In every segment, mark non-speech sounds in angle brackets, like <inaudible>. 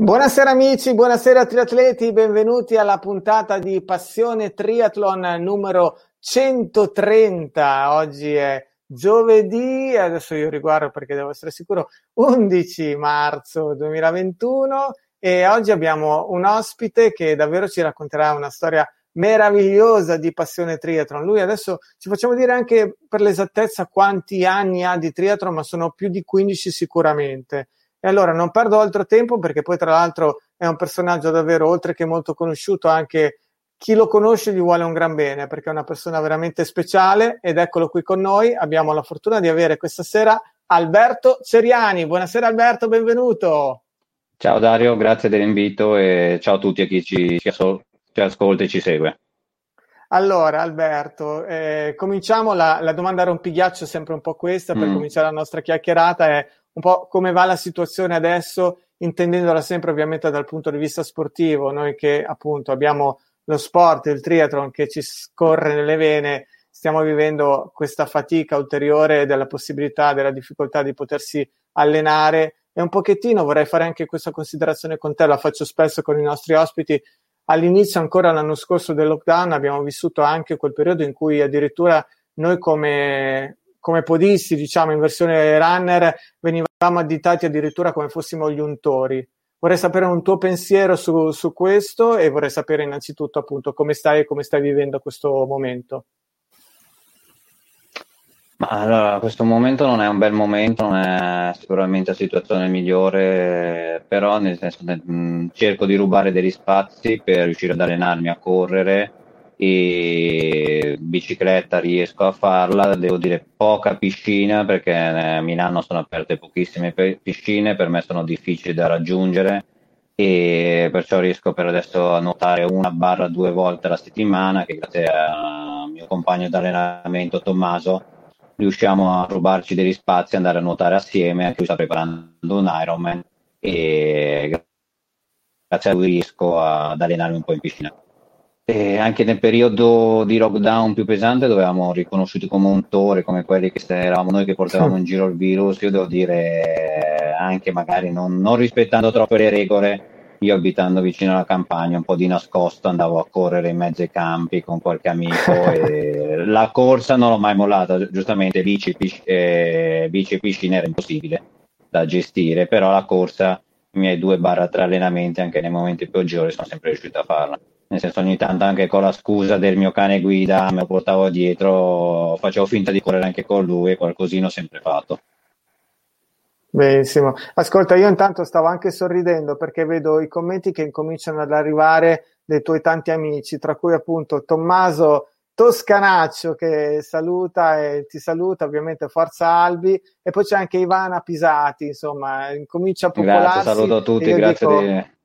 Buonasera amici, buonasera triatleti, benvenuti alla puntata di Passione Triathlon numero 130. Oggi è giovedì, adesso io riguardo perché devo essere sicuro, 11 marzo 2021 e oggi abbiamo un ospite che davvero ci racconterà una storia meravigliosa di Passione Triathlon. Lui adesso ci facciamo dire anche per l'esattezza quanti anni ha di triathlon, ma sono più di 15 sicuramente. E allora non perdo altro tempo perché poi tra l'altro è un personaggio davvero oltre che molto conosciuto, anche chi lo conosce gli vuole un gran bene perché è una persona veramente speciale ed eccolo qui con noi. Abbiamo la fortuna di avere questa sera Alberto Ceriani. Buonasera Alberto, benvenuto. Ciao Dario, grazie dell'invito e ciao a tutti a chi ci, ci, ascol- ci ascolta e ci segue. Allora, Alberto, eh, cominciamo la, la domanda rompighiaccio, sempre un po' questa, per Mm. cominciare la nostra chiacchierata, è un po' come va la situazione adesso, intendendola sempre ovviamente dal punto di vista sportivo, noi che appunto abbiamo lo sport, il triathlon che ci scorre nelle vene, stiamo vivendo questa fatica ulteriore della possibilità, della difficoltà di potersi allenare. E un pochettino vorrei fare anche questa considerazione con te, la faccio spesso con i nostri ospiti, all'inizio ancora l'anno scorso del lockdown abbiamo vissuto anche quel periodo in cui addirittura noi come, come podisti, diciamo in versione runner, venivamo additati addirittura come fossimo gli untori. Vorrei sapere un tuo pensiero su, su questo e vorrei sapere innanzitutto appunto come stai, come stai vivendo questo momento. Ma allora, questo momento non è un bel momento, non è sicuramente la situazione migliore, però nel senso mh, cerco di rubare degli spazi per riuscire ad allenarmi a correre e bicicletta riesco a farla, devo dire poca piscina perché eh, a Milano sono aperte pochissime piscine, per me sono difficili da raggiungere e perciò riesco per adesso a nuotare una barra due volte alla settimana che grazie al mio compagno d'allenamento Tommaso riusciamo a rubarci degli spazi, andare a nuotare assieme, anche lui sta preparando un Ironman e grazie a lui riesco ad allenarmi un po' in piscina. E anche nel periodo di lockdown più pesante dove eravamo riconosciuti come untore, come quelli che eravamo noi che portavamo in giro il virus, io devo dire, anche magari non, non rispettando troppo le regole, io abitando vicino alla campagna, un po' di nascosto andavo a correre in mezzo ai campi con qualche amico <laughs> e la corsa non l'ho mai mollata, giustamente bici, pisc- eh, bici e piscina era impossibile da gestire, però la corsa, i miei due barra tre allenamenti anche nei momenti peggiori sono sempre riuscito a farla. Nel senso ogni tanto anche con la scusa del mio cane guida me lo portavo dietro, facevo finta di correre anche con lui e qualcosina ho sempre fatto. Benissimo. Ascolta, io intanto stavo anche sorridendo perché vedo i commenti che incominciano ad arrivare dei tuoi tanti amici, tra cui appunto Tommaso Toscanaccio che saluta e ti saluta, ovviamente Forza Albi, e poi c'è anche Ivana Pisati, insomma, incomincia a popolarsi. Grazie, saluto a tutti, grazie dico, di...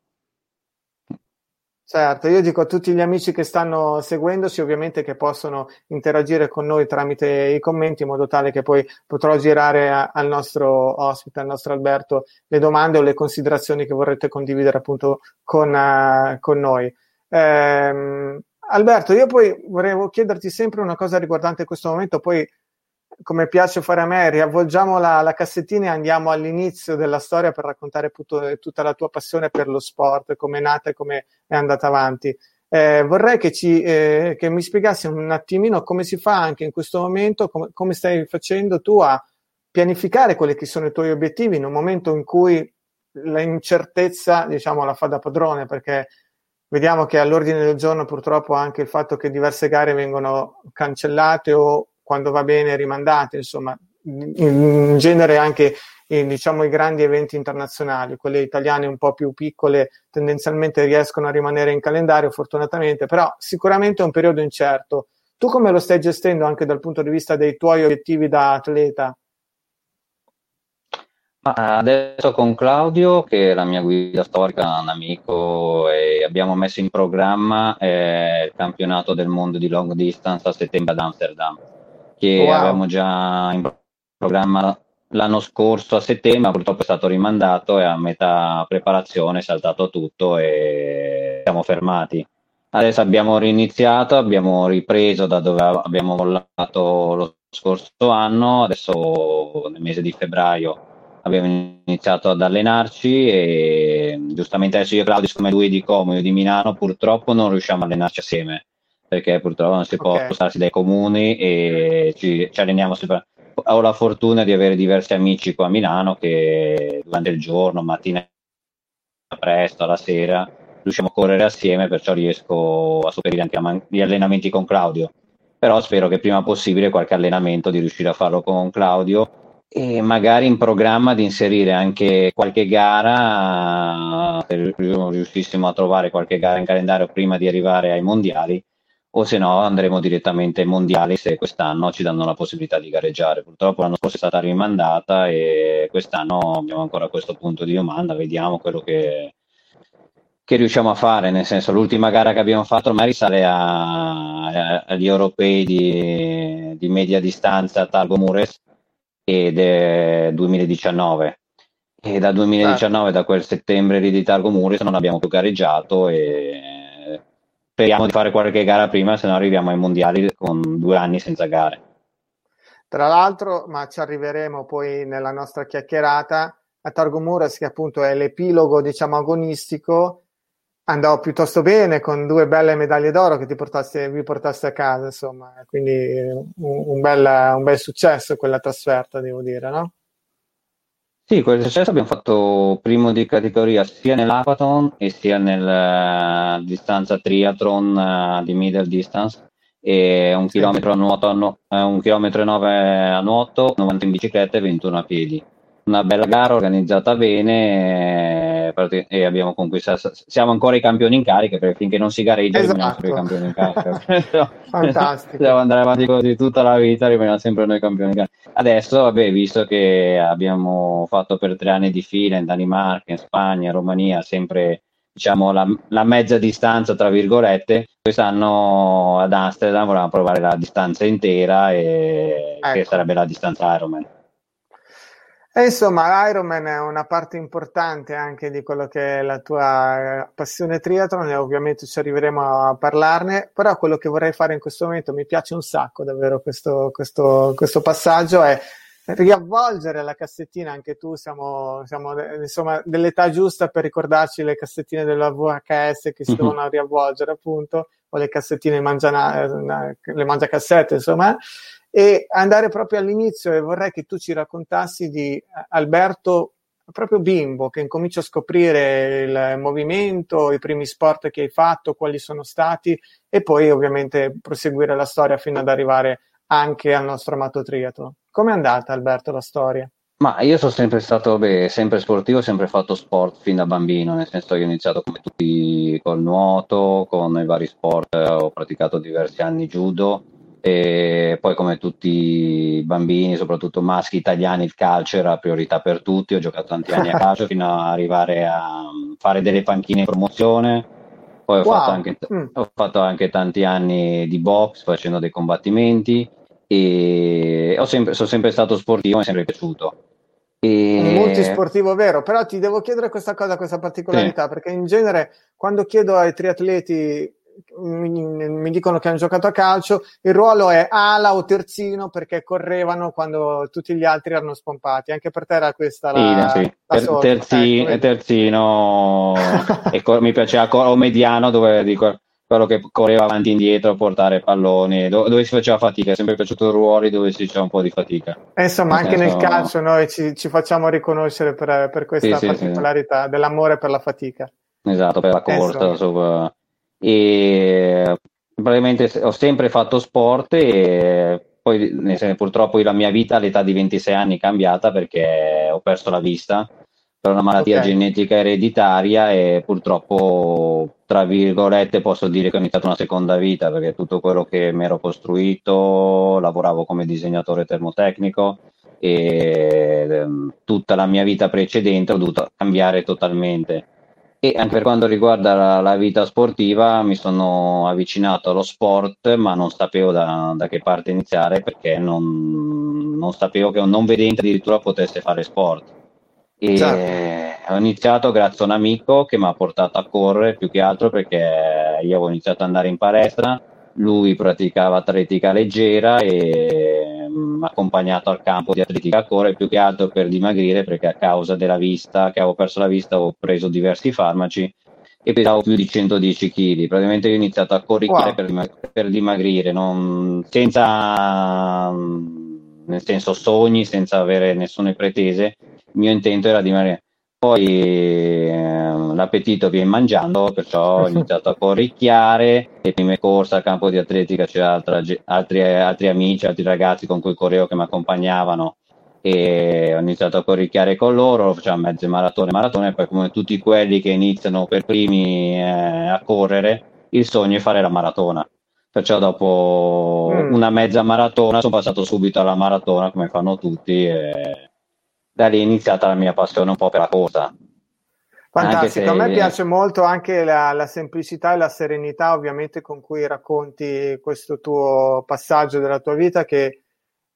Certo, io dico a tutti gli amici che stanno seguendoci ovviamente che possono interagire con noi tramite i commenti in modo tale che poi potrò girare a, al nostro ospite, al nostro Alberto, le domande o le considerazioni che vorrete condividere appunto con, uh, con noi. Eh, Alberto, io poi volevo chiederti sempre una cosa riguardante questo momento, poi come piace fare a me, riavvolgiamo la, la, cassettina e andiamo all'inizio della storia per raccontare tutto, tutta la tua passione per lo sport, come è nata e come è andata avanti. Eh, vorrei che, ci, eh, che mi spiegassi un attimino come si fa anche in questo momento, com- come stai facendo tu a pianificare quelli che sono i tuoi obiettivi in un momento in cui l'incertezza, diciamo, la fa da padrone, perché vediamo che all'ordine del giorno purtroppo anche il fatto che diverse gare vengono cancellate o quando va bene rimandate, insomma, in genere anche in, diciamo, i grandi eventi internazionali, quelle italiane un po' più piccole tendenzialmente riescono a rimanere in calendario fortunatamente, però sicuramente è un periodo incerto. Tu come lo stai gestendo anche dal punto di vista dei tuoi obiettivi da atleta? Adesso con Claudio, che è la mia guida storica, un amico, abbiamo messo in programma eh, il campionato del mondo di long distance a settembre ad Amsterdam che wow. avevamo già in programma l'anno scorso a settembre, purtroppo è stato rimandato e a metà preparazione è saltato tutto e siamo fermati. Adesso abbiamo riniziato, abbiamo ripreso da dove abbiamo mollato lo scorso anno, adesso nel mese di febbraio abbiamo iniziato ad allenarci e giustamente adesso io e Claudio come lui di Como, io di Milano, purtroppo non riusciamo a allenarci assieme perché purtroppo non si può okay. spostarsi dai comuni e ci, ci alleniamo sempre. Ho la fortuna di avere diversi amici qua a Milano che durante il giorno, mattina presto, alla sera, riusciamo a correre assieme, perciò riesco a sopperire anche gli allenamenti con Claudio. Però spero che prima possibile qualche allenamento di riuscire a farlo con Claudio e magari in programma di inserire anche qualche gara, se riuscissimo a trovare qualche gara in calendario prima di arrivare ai mondiali, o se no andremo direttamente ai mondiali se quest'anno ci danno la possibilità di gareggiare. Purtroppo l'anno scorso è stata rimandata e quest'anno abbiamo ancora questo punto di domanda, vediamo quello che, che riusciamo a fare, nel senso l'ultima gara che abbiamo fatto ormai risale a, a, agli europei di, di, media distanza a Talgo Mures ed è 2019 e da 2019 da quel settembre lì di Talgo Mures non abbiamo più gareggiato e speriamo di fare qualche gara prima, se no arriviamo ai mondiali con due anni senza gare. Tra l'altro, ma ci arriveremo poi nella nostra chiacchierata, a Targo Muras, che appunto è l'epilogo, diciamo, agonistico, andò piuttosto bene con due belle medaglie d'oro che ti portaste, vi portaste a casa, insomma, quindi un, un, bel, un bel successo quella trasferta, devo dire, no? Sì, quel successo abbiamo fatto primo di categoria sia nell'Apaton e sia nella uh, distanza triathlon uh, di middle distance. E un chilometro a nuoto, a nu- eh, un chilometro e nove a nuoto, 90 in bicicletta e 21 a piedi. Una bella gara organizzata bene eh, e abbiamo conquistato siamo ancora i campioni in carica perché finché non si gareggia esatto. rimaniamo sempre i campioni in carica <laughs> fantastico dobbiamo andare avanti così tutta la vita rimaniamo sempre noi campioni in carica adesso vabbè visto che abbiamo fatto per tre anni di fila in Danimarca in Spagna in Romania sempre diciamo la, la mezza distanza tra virgolette quest'anno ad Amsterdam volevamo provare la distanza intera e ecco. che sarebbe la distanza Ironman e insomma, Ironman è una parte importante anche di quello che è la tua passione triathlon e ovviamente ci arriveremo a parlarne, però quello che vorrei fare in questo momento, mi piace un sacco davvero questo, questo, questo passaggio, è riavvolgere la cassettina, anche tu siamo, siamo insomma dell'età giusta per ricordarci le cassettine della VHS che si mm-hmm. devono riavvolgere appunto, o le cassettine mangiana, le mangiacassette insomma, e andare proprio all'inizio e vorrei che tu ci raccontassi di Alberto proprio bimbo che incomincia a scoprire il movimento, i primi sport che hai fatto, quali sono stati e poi ovviamente proseguire la storia fino ad arrivare anche al nostro amato triathlon. Come è andata Alberto la storia? Ma io sono sempre stato beh, sempre sportivo, ho sempre fatto sport fin da bambino, nel senso che ho iniziato come tutti col nuoto, con i vari sport, ho praticato diversi anni judo e poi come tutti i bambini, soprattutto maschi italiani, il calcio era priorità per tutti, ho giocato tanti anni a calcio <laughs> fino ad arrivare a fare delle panchine in promozione, poi ho, wow. fatto anche, mm. ho fatto anche tanti anni di box facendo dei combattimenti e sempre, sono sempre stato sportivo, mi è sempre piaciuto. E... Multisportivo vero, però ti devo chiedere questa cosa, questa particolarità, sì. perché in genere quando chiedo ai triatleti mi, mi, dicono che hanno giocato a calcio, il ruolo è ala o terzino perché correvano quando tutti gli altri erano spompati. Anche per te era questa la, sì, sì. la ter- terzi, ecco, terzino e co- mi piaceva o mediano dove dico quello che correva avanti e indietro a portare palloni, dove, dove si faceva fatica, è sempre piaciuto ruoli dove si faceva un po' di fatica. Insomma, nel anche senso... nel calcio noi ci, ci, facciamo riconoscere per, per questa sì, particolarità dell'amore per la fatica. Esatto, per la corsa. Sopra... E praticamente ho sempre fatto sport e poi purtroppo la mia vita all'età di 26 anni è cambiata perché ho perso la vista per una malattia okay. genetica ereditaria e purtroppo, tra virgolette, posso dire che ho iniziato una seconda vita perché tutto quello che mi ero costruito, lavoravo come disegnatore termotecnico e ehm, tutta la mia vita precedente ho dovuto cambiare totalmente. E anche per quanto riguarda la, la vita sportiva, mi sono avvicinato allo sport, ma non sapevo da, da che parte iniziare perché non, non sapevo che un non vedente addirittura potesse fare sport e certo. ho iniziato grazie a un amico che mi ha portato a correre più che altro perché io avevo iniziato ad andare in palestra, lui praticava atletica leggera e accompagnato al campo di atletica a correre più che altro per dimagrire perché a causa della vista, che avevo perso la vista, avevo preso diversi farmaci e pesavo più di 110 kg. Praticamente ho iniziato a correre wow. per, dimag- per, dimagrire, non, senza nel senso sogni, senza avere nessune pretese il mio intento era dimagrire. Poi eh, l'appetito viene mangiando, perciò ho <laughs> iniziato a corricchiare. Le prime corse al campo di atletica c'erano altri, altri amici, altri ragazzi con cui correvo che mi accompagnavano e ho iniziato a corricchiare con loro, facciamo mezze maratone, maratone, e poi come tutti quelli che iniziano per primi eh, a correre, il sogno è fare la maratona. Perciò dopo mm. una mezza maratona sono passato subito alla maratona come fanno tutti e da lì è iniziata la mia passione un po' per la corsa. Fantastico, se... a me piace molto anche la, la, semplicità e la serenità ovviamente con cui racconti questo tuo passaggio della tua vita che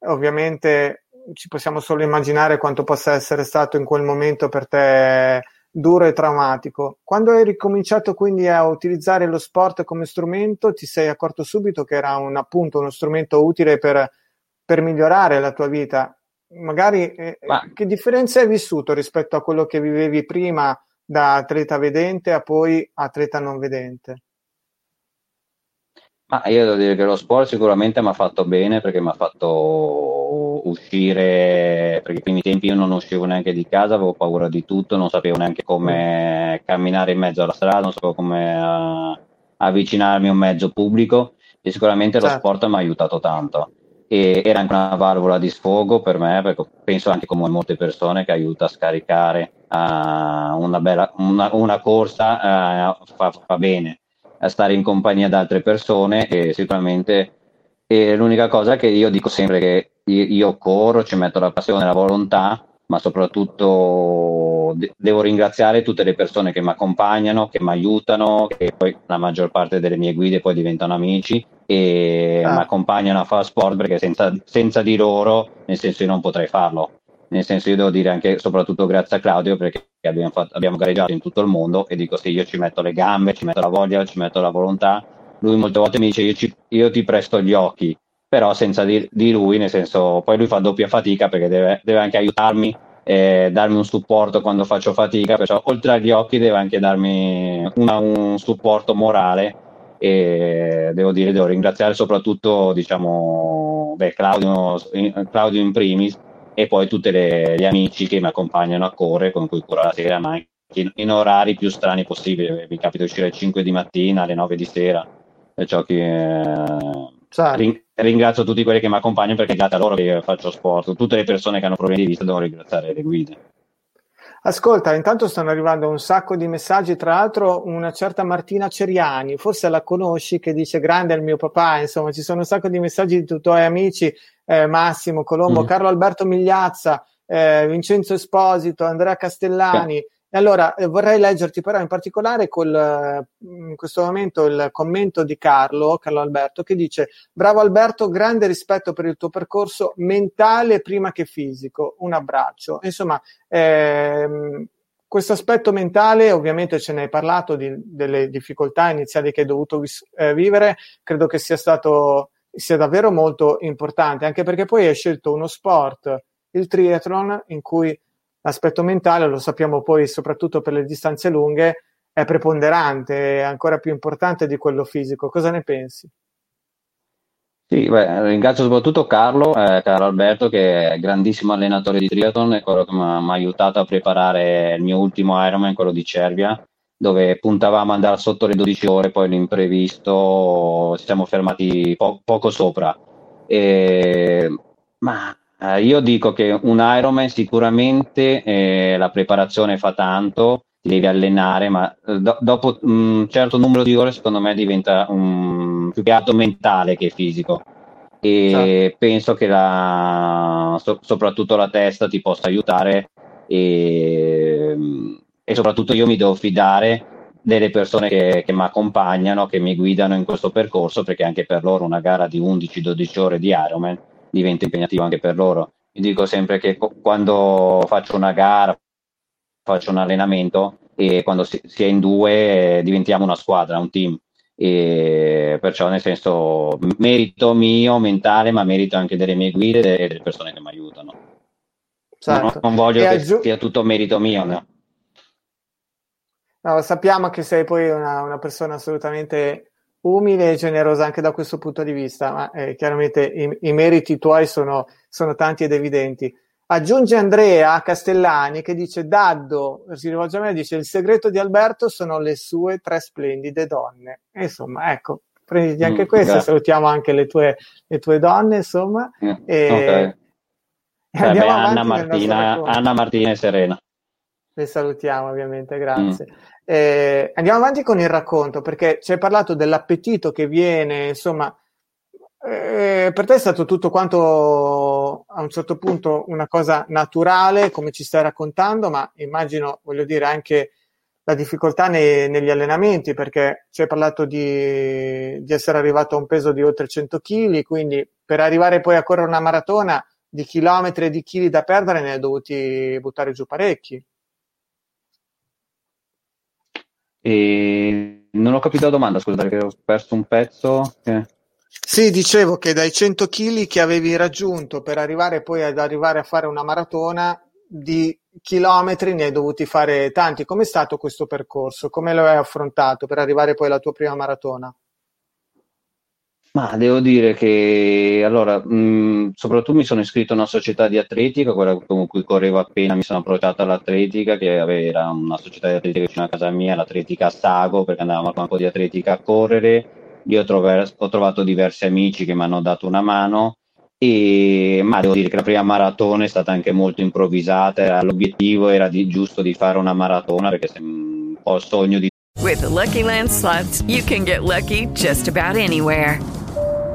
ovviamente ci possiamo solo immaginare quanto possa essere stato in quel momento per te duro e traumatico. Quando hai ricominciato quindi a utilizzare lo sport come strumento, ti sei accorto subito che era un, appunto uno strumento utile per, per migliorare la tua vita magari eh, Ma... che differenza hai vissuto rispetto a quello che vivevi prima da atleta vedente a poi atleta non vedente? Ma io devo dire che lo sport sicuramente mi ha fatto bene perché mi ha fatto uscire, perché i primi tempi io non uscivo neanche di casa, avevo paura di tutto, non sapevo neanche come camminare in mezzo alla strada, non sapevo come uh, avvicinarmi a un mezzo pubblico e sicuramente certo. lo sport mi ha aiutato tanto e era anche una valvola di sfogo per me perché penso anche come molte persone che aiuta a scaricare uh, una, bella, una, una corsa uh, fa, fa, bene a stare in compagnia di altre persone e sicuramente e l'unica cosa che io dico sempre che io, corro, ci metto la passione la volontà ma soprattutto de- devo ringraziare tutte le persone che mi accompagnano, che mi aiutano, che poi la maggior parte delle mie guide poi diventano amici e ah. mi accompagnano a fare sport perché senza, senza, di loro, nel senso io non potrei farlo. Nel senso io devo dire anche soprattutto grazie a Claudio perché abbiamo, fatto, abbiamo gareggiato in tutto il mondo e dico sì, io ci metto le gambe, ci metto la voglia, ci metto la volontà. Lui molte volte mi dice io, ci, io ti presto gli occhi, però senza di, di, lui, nel senso, poi lui fa doppia fatica perché deve, deve anche aiutarmi, eh, darmi un supporto quando faccio fatica, perciò oltre agli occhi deve anche darmi una, un supporto morale e devo dire, devo ringraziare soprattutto, diciamo, beh, Claudio, Claudio in primis e poi tutti gli amici che mi accompagnano a correre, con cui curo la sera, ma anche in, orari più strani possibili. Mi capita di uscire alle 5 di mattina, alle 9 di sera, perciò che... Eh, certo. Ringrazio tutti quelli che mi accompagnano perché grazie a loro che faccio sport. Tutte le persone che hanno problemi di vista devo ringraziare le guide. Ascolta, intanto stanno arrivando un sacco di messaggi, tra l'altro una certa Martina Ceriani, forse la conosci, che dice grande al mio papà, insomma ci sono un sacco di messaggi di tutti i tuoi amici, eh, Massimo Colombo, mm. Carlo Alberto Migliazza, eh, Vincenzo Esposito, Andrea Castellani. Allora eh, vorrei leggerti però in particolare col, eh, in questo momento il commento di Carlo, Carlo Alberto, che dice: Bravo Alberto, grande rispetto per il tuo percorso mentale prima che fisico. Un abbraccio. Insomma, ehm, questo aspetto mentale, ovviamente ce ne hai parlato di, delle difficoltà iniziali che hai dovuto vis- eh, vivere, credo che sia stato sia davvero molto importante, anche perché poi hai scelto uno sport, il triathlon, in cui l'aspetto mentale, lo sappiamo poi soprattutto per le distanze lunghe, è preponderante, è ancora più importante di quello fisico. Cosa ne pensi? Sì, beh, ringrazio soprattutto Carlo, eh, Carlo Alberto, che è grandissimo allenatore di triathlon, è quello che mi ha aiutato a preparare il mio ultimo Ironman, quello di Cervia, dove puntavamo ad andare sotto le 12 ore, poi l'imprevisto ci siamo fermati po- poco sopra. E, ma eh, io dico che un Ironman sicuramente eh, la preparazione fa tanto, ti devi allenare, ma eh, do- dopo un certo numero di ore secondo me diventa un, più che altro mentale che fisico. E certo. penso che la, so- soprattutto la testa ti possa aiutare e, e, soprattutto io mi devo fidare delle persone che, che mi accompagnano, che mi guidano in questo percorso, perché anche per loro una gara di 11-12 ore di Ironman diventa impegnativo anche per loro. Io dico sempre che quando faccio una gara, faccio un allenamento e quando si, si è in due eh, diventiamo una squadra, un team. E perciò nel senso merito mio mentale, ma merito anche delle mie guide e delle persone che mi aiutano. Certo. Non, non, voglio e che sia tutto merito mio. No? No, sappiamo che sei poi una, una persona assolutamente umile e generosa anche da questo punto di vista, ma eh, chiaramente i, i, meriti tuoi sono, sono, tanti ed evidenti. Aggiunge Andrea Castellani che dice Daddo, si rivolge a me, dice il segreto di Alberto sono le sue tre splendide donne. E insomma, ecco, prenditi anche mm, questo, grazie. salutiamo anche le tue, le tue donne, insomma. Mm, e, okay. e andiamo Beh, Anna, Martina, Anna Martina e Serena. Le salutiamo ovviamente, grazie. Mm. Eh, andiamo avanti con il racconto perché ci hai parlato dell'appetito che viene, insomma, eh, per te è stato tutto quanto a un certo punto una cosa naturale, come ci stai raccontando, ma immagino, voglio dire, anche la difficoltà nei, negli allenamenti, perché ci hai parlato di, di, essere arrivato a un peso di oltre 100 kg, quindi per arrivare poi a correre una maratona di chilometri e di chili da perdere ne hai dovuti buttare giù parecchi. E non ho capito la domanda, scusa, perché ho perso un pezzo. Eh. Sì, dicevo che dai 100 kg che avevi raggiunto per arrivare poi ad arrivare a fare una maratona di chilometri ne hai dovuti fare tanti. Com'è stato questo percorso? Come lo hai affrontato per arrivare poi alla tua prima maratona? Ma devo dire che allora, mh, soprattutto mi sono iscritto a una società di atletica, quella con cui correvo appena mi sono approcciato all'atletica, che era una società di atletica vicino a casa mia, l'atletica Stago, perché andavamo a un po' di atletica a correre. Io ho, trovato, ho trovato diversi amici che mi hanno dato una mano, e, ma devo dire che la prima maratona è stata anche molto improvvisata. L'obiettivo era di, giusto di fare una maratona perché è un po' il sogno di. With the Lucky Land slots, you can get lucky just about anywhere.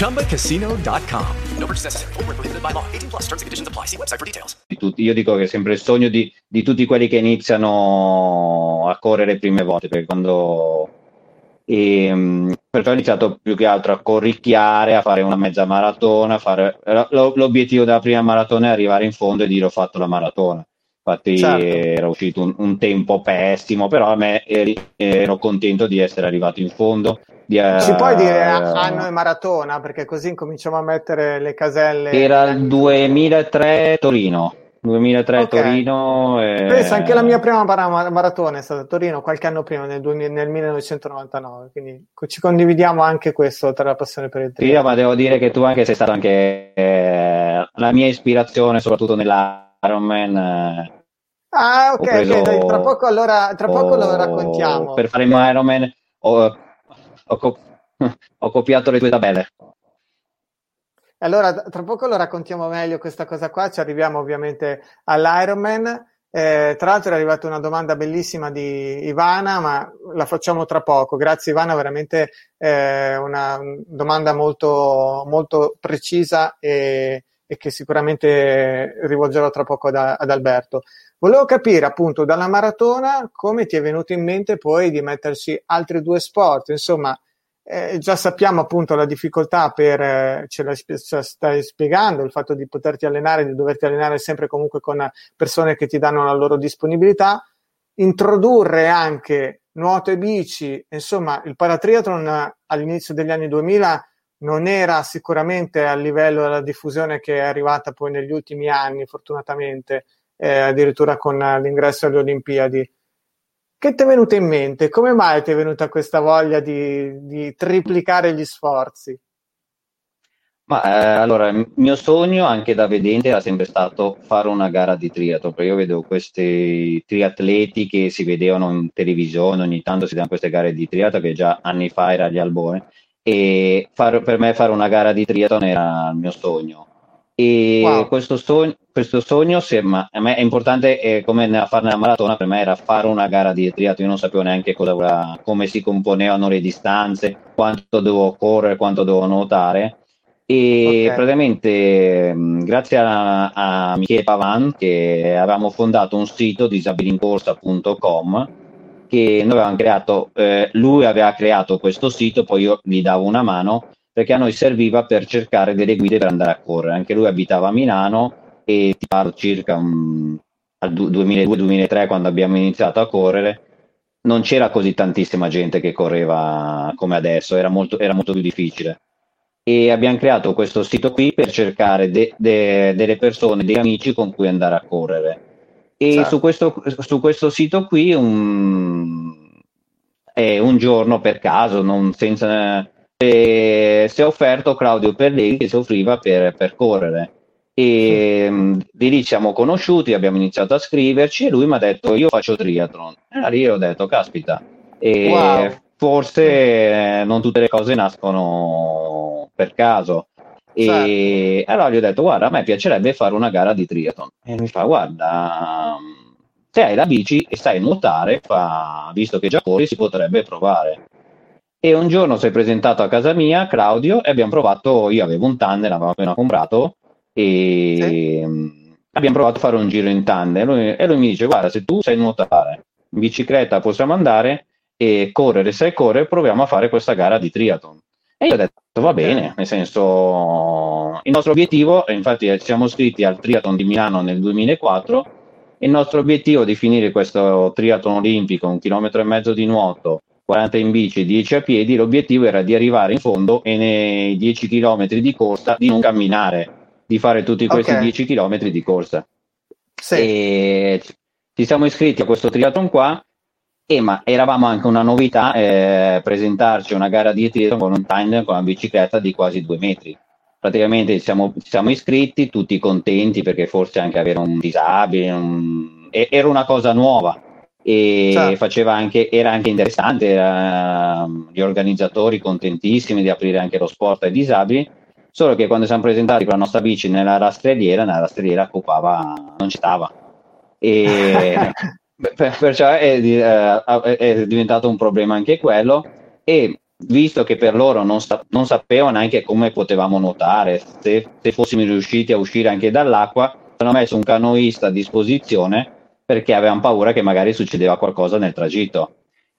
ChumbaCasino.com. No purchase necessary. Full prohibited by law. 18 plus terms and conditions apply. See website for details. Io dico che è sempre il sogno di, di tutti quelli che iniziano a correre le prime volte, perché quando. E, um, perciò ho iniziato più che altro a corricchiare, a fare una mezza maratona. Fare, l'obiettivo della prima maratona è arrivare in fondo e dire ho fatto la maratona. Infatti certo. era uscito un, un, tempo pessimo, però a me eri, ero contento di essere arrivato in fondo. Di, Ci uh, puoi dire anno e maratona? Perché così incominciamo a mettere le caselle. Era il 2003 Torino. 2003 okay. Torino. E... Pensa, anche la mia prima maratona è stata a Torino qualche anno prima, nel, 2000, nel 1999. Quindi ci condividiamo anche questo tra la passione per il triathlon. Sì, ma devo dire che tu anche sei stato anche eh, la mia ispirazione, soprattutto nell'Ironman. Eh, ah, ok, preso, ok, dai, tra poco allora, tra poco lo raccontiamo. Per fare il Ironman ho, ho, ho copiato le tue tabelle. Allora, tra poco lo raccontiamo meglio questa cosa qua, ci arriviamo ovviamente all'Ironman. Eh, tra l'altro è arrivata una domanda bellissima di Ivana, ma la facciamo tra poco. Grazie Ivana, veramente eh, una domanda molto, molto precisa e, e, che sicuramente rivolgerò tra poco ad, ad Alberto. Volevo capire appunto dalla maratona come ti è venuto in mente poi di metterci altri due sport, insomma eh, già sappiamo appunto la difficoltà per, eh, ce la ce stai spiegando, il fatto di poterti allenare, di doverti allenare sempre comunque con persone che ti danno la loro disponibilità, introdurre anche nuoto e bici, insomma il paratriathlon all'inizio degli anni 2000 non era sicuramente a livello della diffusione che è arrivata poi negli ultimi anni, fortunatamente, eh, addirittura con l'ingresso alle Olimpiadi. Che ti è venuto in mente? Come mai ti è venuta questa voglia di, di triplicare gli sforzi? Ma eh, allora, il mio sogno anche da vedente era sempre stato fare una gara di triathlon, perché io vedo questi triatleti che si vedevano in televisione, ogni tanto si danno queste gare di triathlon che già anni fa era agli albori e far, per me fare una gara di triathlon era il mio sogno. E wow. questo, sogno, questo sogno, se, ma a me è importante eh, come nella, fare una maratona, per me era fare una gara di triathlon, io non sapevo neanche cosa, come si componevano le distanze, quanto dovevo correre, quanto dovevo nuotare. E okay. praticamente grazie a, a Michele Pavan che avevamo fondato un sito disabilincorsa.com che noi avevamo creato, eh, lui aveva creato questo sito, poi io gli davo una mano perché a noi serviva per cercare delle guide per andare a correre. Anche lui abitava a Milano e ti parlo circa um, al 2002-2003 quando abbiamo iniziato a correre. Non c'era così tantissima gente che correva come adesso, era molto, era molto più difficile. E abbiamo creato questo sito qui per cercare de, de, delle persone, degli amici con cui andare a correre. E certo. su, questo, su questo sito qui un, è un giorno per caso, non, senza, e si è offerto Claudio Perleghi che soffriva per, per correre e sì. di lì siamo conosciuti, abbiamo iniziato a scriverci e lui mi ha detto io faccio triathlon e da lì ho detto caspita e wow. forse eh, non tutte le cose nascono per caso e certo. allora gli ho detto guarda a me piacerebbe fare una gara di triathlon e mi fa guarda se hai la bici e sai nuotare fa, visto che già corri si potrebbe provare e un giorno si è presentato a casa mia, Claudio, e abbiamo provato, io avevo un tandem, l'avevo appena comprato, e sì. abbiamo provato a fare un giro in tandem. E lui, e lui mi dice, guarda, se tu sai nuotare, in bicicletta possiamo andare e correre, se correre, proviamo a fare questa gara di triathlon. E io ho detto, va bene, nel senso, il nostro obiettivo, infatti siamo iscritti al triathlon di Milano nel 2004, il nostro obiettivo di finire questo triathlon olimpico, un chilometro e mezzo di nuoto, 40 in bici, 10 a piedi, l'obiettivo era di arrivare in fondo e nei 10 km di corsa di non camminare, di fare tutti questi okay. 10 km di corsa. Sì. E ci siamo iscritti a questo triathlon qua e ma eravamo anche una novità eh, presentarci una gara di triathlon con un timer con una bicicletta di quasi due metri. Praticamente siamo, siamo iscritti tutti contenti perché forse anche avere un disabile un... era una cosa nuova e Certo. faceva anche, era anche interessante, era- gli organizzatori contentissimi di aprire anche lo sport ai disabili, solo che quando siamo presentati con la nostra bici nella rastrelliera, nella rastrelliera occupava, non ci stava. E <laughs> per- perciò è, eh, è- diventato un problema anche quello e visto che per loro non, sa- non sapevano neanche come potevamo nuotare, se, se fossimo riusciti a uscire anche dall'acqua, hanno messo un canoista a disposizione perché avevamo paura che magari succedeva qualcosa nel tragitto.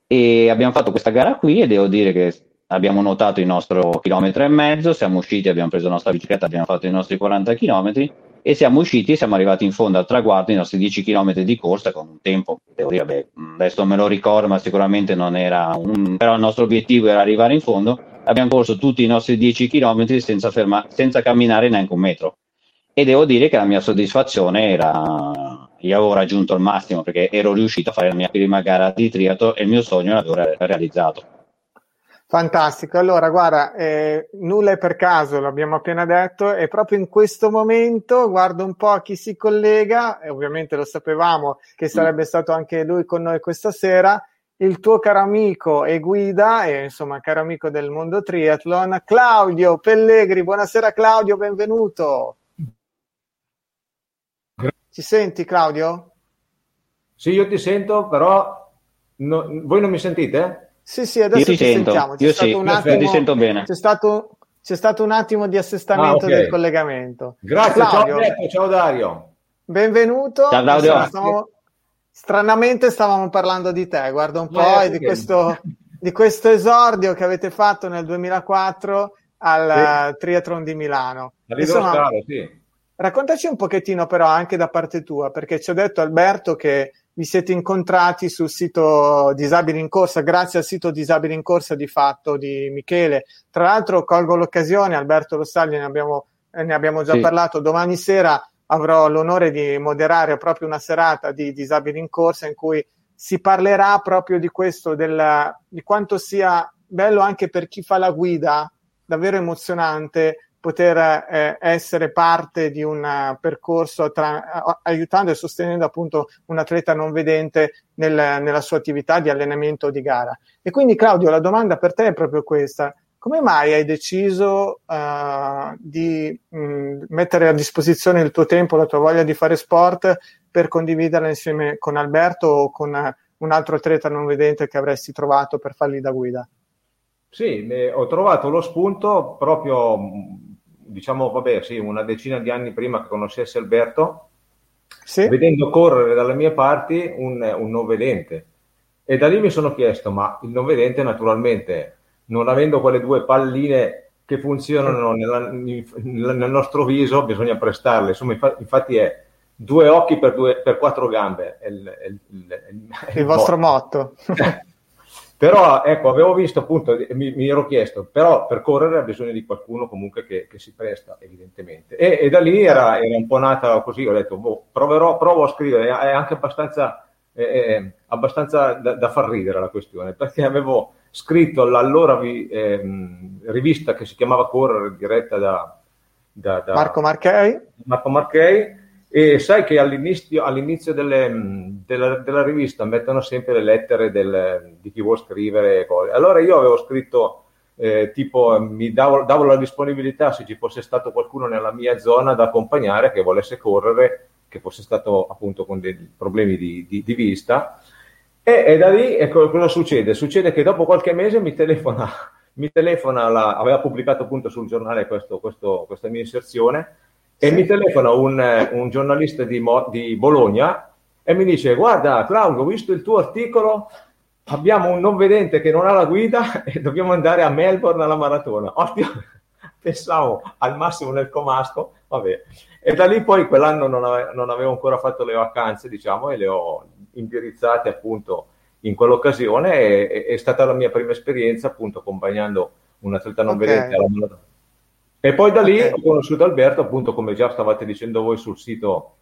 E abbiamo fatto questa gara qui e devo dire che abbiamo nuotato il nostro chilometro e mezzo, siamo usciti, abbiamo preso la nostra bicicletta, abbiamo fatto i nostri 40 chilometri e siamo usciti siamo arrivati in fondo al traguardo, i nostri 10 km di corsa con un tempo, devo dire, beh, adesso me lo ricordo, ma sicuramente non era un... però il nostro obiettivo era arrivare in fondo, abbiamo corso tutti i nostri 10 km senza, ferma... senza camminare neanche un metro. E devo dire che la mia soddisfazione era, io avevo raggiunto il massimo perché ero riuscito a fare la mia prima gara di triathlon e il mio sogno l'avevo re- realizzato. Fantastico, allora guarda, eh, nulla è per caso, l'abbiamo appena detto, e proprio in questo momento guardo un po' a chi si collega, e ovviamente lo sapevamo che sarebbe stato anche lui con noi questa sera, il tuo caro amico e guida, e insomma caro amico del mondo triathlon, Claudio Pellegri. Buonasera Claudio, benvenuto. Ci senti Claudio? Sì, io ti sento, però no- voi non mi sentite? Sì, sì, adesso Io ti sento, sentiamo. C'è io stato sì, un attimo, ti sento bene. C'è stato, c'è stato un attimo di assestamento Ah, ok. del collegamento. Grazie, Claudio, ciao Alberto, ciao Dario. benvenuto. Ciao. Insomma, stavamo- stranamente stavamo parlando di te, guarda un po' Eh, e di sì. questo, di questo esordio che avete fatto nel 2004 al eh, Triathlon di Milano. Insomma, Scalo, sì. Raccontaci un pochettino però anche da parte tua, perché ci ha detto Alberto che vi siete incontrati sul sito Disabili in Corsa, grazie al sito Disabili in Corsa di fatto di Michele. Tra l'altro colgo l'occasione, Alberto sa, ne abbiamo, eh, ne abbiamo già Sì. parlato, domani sera avrò l'onore di moderare proprio una serata di Disabili in Corsa in cui si parlerà proprio di questo, della- di quanto sia bello anche per chi fa la guida, davvero emozionante poter eh, essere parte di un eh, percorso tra- a- aiutando e sostenendo appunto un atleta non vedente nel- nella sua attività di allenamento o di gara. E quindi Claudio, la domanda per te è proprio questa. Come mai hai deciso eh, di mh, mettere a disposizione il tuo tempo, la tua voglia di fare sport per condividerla insieme con Alberto o con eh, un altro atleta non vedente che avresti trovato per fargli da guida? Sì, eh, ho trovato lo spunto proprio, mh, diciamo, vabbè, sì, una decina di anni prima che conoscessi Alberto, Sì? vedendo correre dalle mie parti un, un non vedente. E da lì mi sono chiesto, ma il non vedente naturalmente, non avendo quelle due palline che funzionano nella- nel nostro viso, bisogna prestarle. Insomma, infa- infatti è due occhi per, due, per quattro gambe. è il- è il- è il- Il vostro motto. <laughs> Però ecco, avevo visto appunto, mi, mi ero chiesto, però per correre ha bisogno di qualcuno comunque che, che si presta, evidentemente. E, e da lì era, era un po' nata così, ho detto, boh, proverò, provo a scrivere, è anche abbastanza, eh, eh, abbastanza da, da far ridere la questione, perché avevo scritto all'allora vi- ehm, rivista che si chiamava Correre, diretta da, da- da- Marco Marchei? Marco Marchei e sai che all'inizio, all'inizio delle, mh, della, della rivista mettono sempre le lettere del- di chi vuole scrivere cose. Allora io avevo scritto eh, tipo mi davo, davo la disponibilità se ci fosse stato qualcuno nella mia zona da accompagnare che volesse correre, che fosse stato appunto con dei problemi di, di- di vista. E, e da lì ecco, cosa succede? Succede che dopo qualche mese mi telefona, <laughs> mi telefona la- aveva pubblicato appunto sul giornale questo- questo- questa mia inserzione e mi telefona un, eh, un giornalista di, Mo- di Bologna e mi dice guarda Claudio ho visto il tuo articolo abbiamo un non vedente che non ha la guida <laughs> e dobbiamo andare a Melbourne alla maratona. Oddio, <laughs> pensavo al massimo nel comasco vabbè. E da lì poi quell'anno non, ave- non avevo ancora fatto le vacanze diciamo e le ho indirizzate appunto in quell'occasione e- è stata la mia prima esperienza appunto accompagnando un atleta non Ok. vedente alla maratona e poi da lì Ok. ho conosciuto Alberto, appunto, come già stavate dicendo voi sul sito,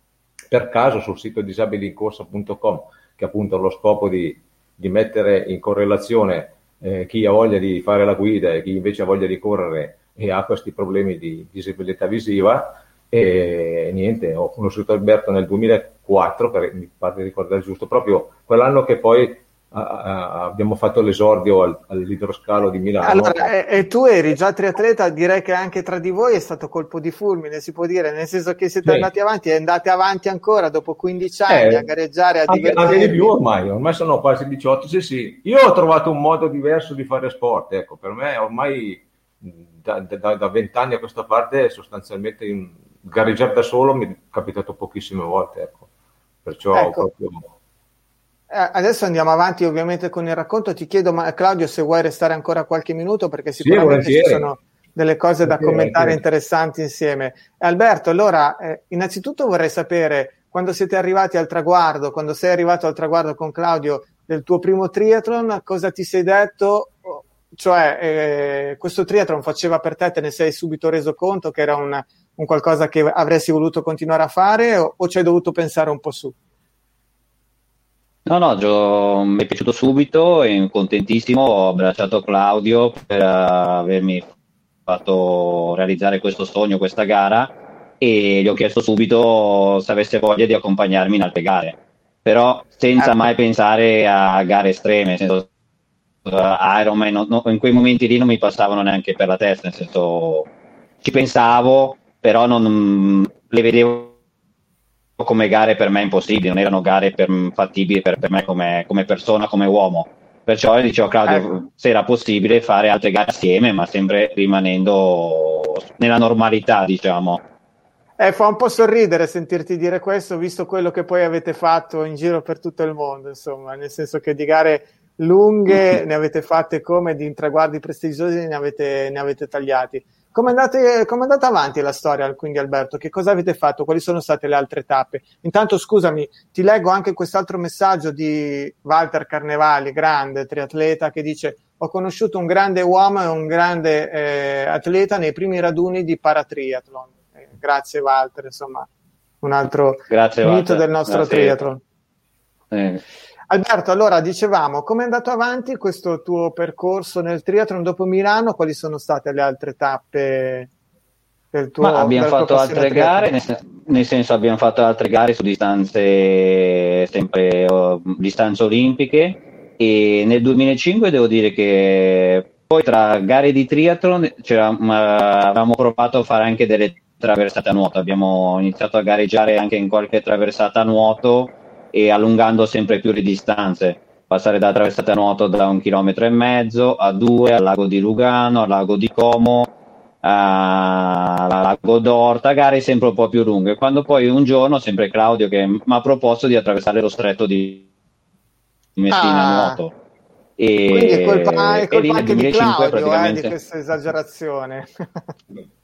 per caso, sul sito disabilincorsa.com, che appunto ha lo scopo di, di mettere in correlazione eh, chi ha voglia di fare la guida e chi invece ha voglia di correre e ha questi problemi di disabilità visiva. E niente, ho conosciuto Alberto nel 2004, per, mi pare di ricordare giusto, proprio quell'anno che poi abbiamo fatto l'esordio al, all'idroscalo di Milano. Allora, e, e, tu eri già triatleta, direi che anche tra di voi è stato colpo di fulmine, si può dire, nel senso che siete sì. andati avanti e andate avanti ancora dopo 15 anni eh, a gareggiare, a anche. Anche di più ormai, ormai sono quasi 18, sì sì. Io ho trovato un modo diverso di fare sport, ecco, per me ormai da, da, da 20 anni a questa parte sostanzialmente in, gareggiare da solo mi è capitato pochissime volte, ecco. Perciò ecco. proprio adesso andiamo avanti ovviamente con il racconto. Ti chiedo, ma, Claudio, se vuoi restare ancora qualche minuto, perché sicuramente sì, ci sono delle cose da commentare interessanti insieme. Alberto, allora, eh, innanzitutto vorrei sapere, quando siete arrivati al traguardo, quando sei arrivato al traguardo con Claudio del tuo primo triathlon, cosa ti sei detto? Cioè, eh, questo triathlon faceva per te, te ne sei subito reso conto che era un, un qualcosa che avresti voluto continuare a fare o, o ci hai dovuto pensare un po' su? No, no, Gio, mi è piaciuto subito e contentissimo. Ho abbracciato Claudio per avermi fatto realizzare questo sogno, questa gara e gli ho chiesto subito se avesse voglia di accompagnarmi in altre gare, però senza mai pensare a gare estreme, nel senso, uh, Ironman, no, no, in quei momenti lì non mi passavano neanche per la testa, nel senso ci pensavo, però non le vedevo come gare per me impossibili, non erano gare per, fattibili per, per me come, come, persona, come uomo. Perciò dicevo Claudio ecco. se era possibile fare altre gare assieme, ma sempre rimanendo nella normalità, diciamo. Eh, fa un po' sorridere sentirti dire questo, visto quello che poi avete fatto in giro per tutto il mondo, insomma, nel senso che di gare lunghe <laughs> ne avete fatte come, di traguardi prestigiosi ne avete, ne avete tagliati. Come è andata avanti la storia, quindi Alberto? Che cosa avete fatto? Quali sono state le altre tappe? Intanto, scusami, ti leggo anche quest'altro messaggio di Walter Carnevali, grande triatleta, che dice ho conosciuto un grande uomo e un grande eh, atleta nei primi raduni di paratriathlon. Eh, grazie Walter, insomma, un altro grazie, mito Walter. del nostro grazie. triathlon. Eh. Alberto, allora dicevamo, come è andato avanti questo tuo percorso nel triathlon dopo Milano? Quali sono state le altre tappe del tuo Ma abbiamo fatto altre gare, nel, sen- nel, senso abbiamo fatto altre gare su distanze sempre oh, distanze olimpiche e nel 2005 devo dire che poi tra gare di triathlon avevamo provato a fare anche delle traversate a nuoto, abbiamo iniziato a gareggiare anche in qualche traversata a nuoto e allungando sempre più le distanze, passare da traversata a nuoto da un chilometro e mezzo a due, al lago di Lugano, al lago di Como, al lago d'Orta, gare sempre un po' più lunghe. Quando poi un giorno, sempre Claudio che mi ha proposto di attraversare lo stretto di Messina ah. a nuoto. E, Quindi è colpa, è colpa anche di Claudio eh, di questa esagerazione. <laughs>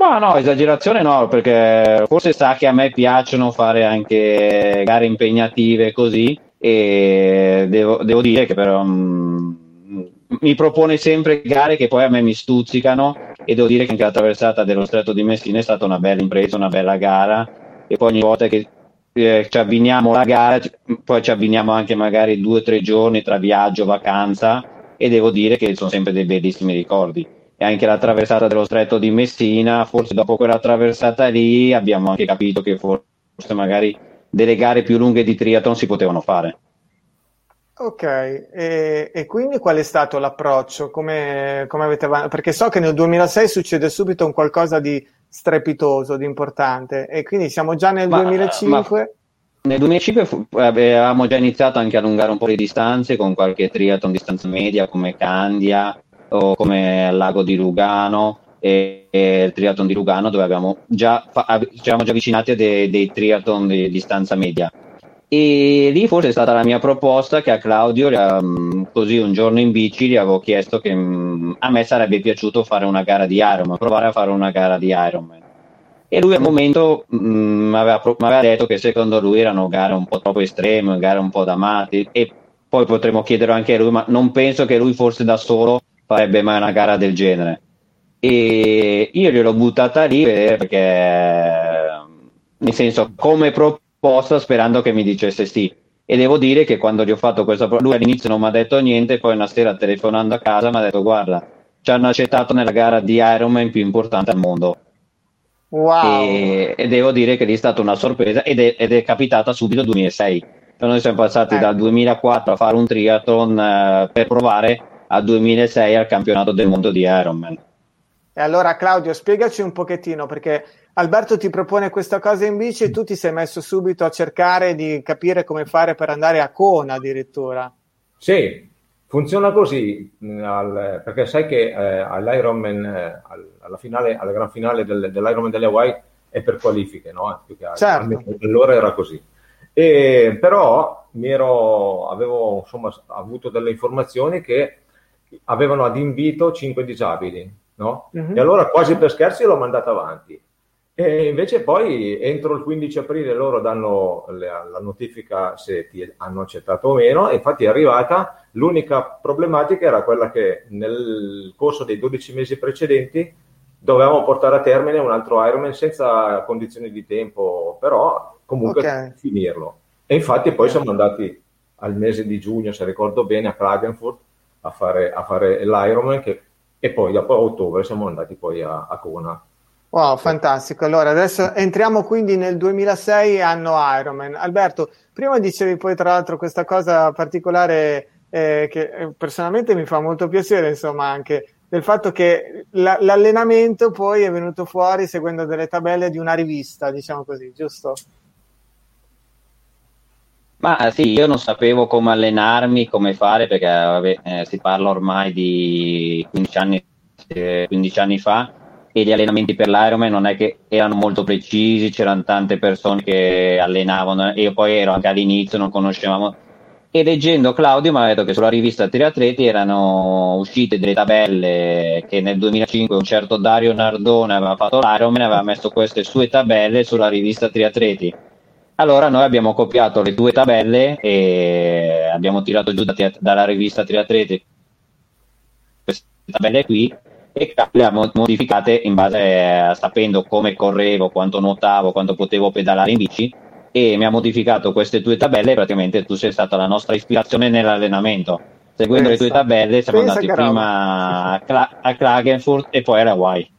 Ma no, esagerazione no, perché forse sa che a me piacciono fare anche gare impegnative così e devo, devo dire che però mh, mm, mi propone sempre gare che poi a me mi stuzzicano e devo dire che anche la traversata dello stretto di Messina è stata una bella impresa, una bella gara e poi ogni volta che eh, ci abbiniamo la gara, poi ci abbiniamo anche magari due o tre giorni tra viaggio, vacanza e devo dire che sono sempre dei bellissimi ricordi e anche la traversata dello stretto di Messina, forse dopo quella traversata lì abbiamo anche capito che forse magari delle gare più lunghe di triathlon si potevano fare. Ok, e, e quindi qual è stato l'approccio? Come, come avete, perché so che nel 2006 succede subito un qualcosa di strepitoso, di importante, e quindi siamo già nel ma, 2005. Ma... Nel 2005 fu, avevamo già iniziato anche a allungare un po' le distanze con qualche triathlon distanza media come Candia, o come al lago di Lugano e, e il triathlon di Lugano dove abbiamo già, ci eravamo già avvicinati a dei, dei triathlon di distanza media. E lì forse è stata la mia proposta che a Claudio um, così un giorno in bici gli avevo chiesto che um, a me sarebbe piaciuto fare una gara di Ironman provare a fare una gara di Ironman. E lui al momento mi um, aveva, aveva, detto che secondo lui erano gare un po' troppo estreme gare un po' da matti e poi potremmo chiedere anche a lui ma non penso che lui forse da solo farebbe mai una gara del genere. E io gliel'ho buttata lì perché, nel senso, come proposta, sperando che mi dicesse sì. E devo dire che quando gli ho fatto questa proposta, lui all'inizio non mi ha detto niente, poi una sera telefonando a casa mi ha detto: Guarda, ci hanno accettato nella gara di Ironman più importante al mondo. Wow. E, e devo dire che lì è stata una sorpresa ed è, ed è capitata subito nel 2006. Cioè noi siamo passati Eh. dal 2004 a fare un triathlon eh, per provare al 2006 al campionato del mondo di Ironman. E allora Claudio, spiegaci un pochettino perché Alberto ti propone questa cosa in bici e tu ti sei messo subito a cercare di capire come fare per andare a Kona addirittura. Sì, funziona così, mh, al- perché sai che eh, all'Ironman, eh, al- alla, finale, alla gran finale del, dell'Ironman delle Hawaii è per qualifiche, no? Più che altro. Certo. Allora era così. E, però mi ero, avevo insomma, avuto delle informazioni che avevano ad invito 5 disabili, no? Mhm. E allora quasi per scherzi l'ho mandata avanti. E invece poi entro il 15 aprile loro danno la, la notifica se ti hanno accettato o meno, e infatti è arrivata. L'unica problematica era quella che nel corso dei 12 mesi precedenti dovevamo portare a termine un altro Ironman senza condizioni di tempo, però comunque Ok. finirlo. E infatti poi siamo andati al mese di giugno, se ricordo bene, a Klagenfurt a fare, a fare l'Ironman che- e poi dopo a ottobre siamo andati poi a, a Kona. Wow, fantastico. Allora, adesso entriamo quindi nel 2006, anno Ironman. Alberto, prima dicevi poi tra l'altro questa cosa particolare eh, che eh, personalmente mi fa molto piacere, insomma, anche del fatto che la- l'allenamento poi è venuto fuori seguendo delle tabelle di una rivista, diciamo così, giusto? Ma sì, io non sapevo come allenarmi, come fare, perché vabbè, eh, si parla ormai di 15 anni, eh, 15 anni fa e gli allenamenti per l'Ironman non è che erano molto precisi, c'erano tante persone che allenavano io poi ero anche all'inizio, non conoscevamo. E leggendo Claudio mi ha detto che sulla rivista Triatleti erano uscite delle tabelle che nel 2005 un certo Dario Nardone aveva fatto l'Ironman e aveva messo queste sue tabelle sulla rivista Triatleti. Allora noi abbiamo copiato le due tabelle e abbiamo tirato giù da- dalla rivista Triatleti queste tabelle qui e le abbiamo modificate in base a sapendo come correvo, quanto nuotavo, quanto potevo pedalare in bici e mi ha modificato queste due tabelle praticamente tu sei stata la nostra ispirazione nell'allenamento. Seguendo le tue Pensa. tabelle siamo Pensa andati prima a, Cla- a Klagenfurt e poi a Hawaii.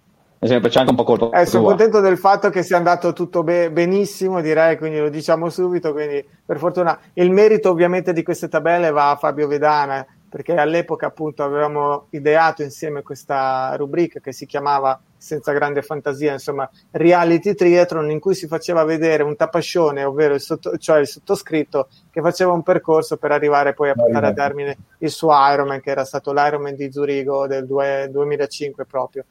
È sempre c'è anche un po' colpa Eh, sono contento del fatto che sia andato tutto be- benissimo, direi, quindi lo diciamo subito, quindi per fortuna. Il merito ovviamente di queste tabelle va a Fabio Vedana, perché all'epoca appunto avevamo ideato insieme questa rubrica che si chiamava senza grande fantasia, insomma, Reality Triathlon, in cui si faceva vedere un tapascione, ovvero il, sotto- cioè il sottoscritto, che faceva un percorso per arrivare poi a portare a termine il suo Ironman, che era stato l'Ironman di Zurigo del due- 2005 proprio.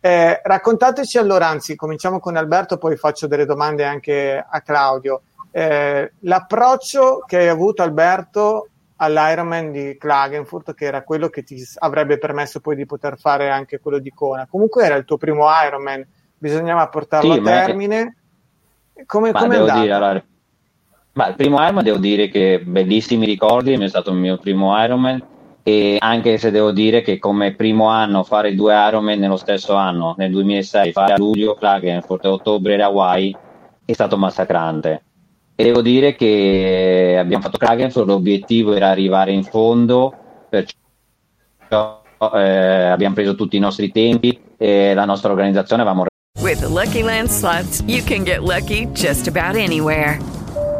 Eh, raccontateci allora, anzi, cominciamo con Alberto, poi faccio delle domande anche a Claudio. Eh, l'approccio che hai avuto, Alberto, all'Ironman di Klagenfurt, che era quello che ti avrebbe permesso poi di poter fare anche quello di Kona. Comunque era il tuo primo Ironman, bisognava portarlo Sì, a termine. Come Ma come è andato? dire, allora, ma il primo Ironman devo dire che bellissimi ricordi, è stato il mio primo Ironman e anche se devo dire che come primo anno fare due Ironman nello stesso anno, nel 2006, fare a luglio Klagenfurt e ottobre Hawaii è stato massacrante. E devo dire che abbiamo fatto Klagenfurt, l'obiettivo era arrivare in fondo, perciò eh, abbiamo preso tutti i nostri tempi e la nostra organizzazione avevamo With the Lucky Land slots, you can get lucky just about anywhere.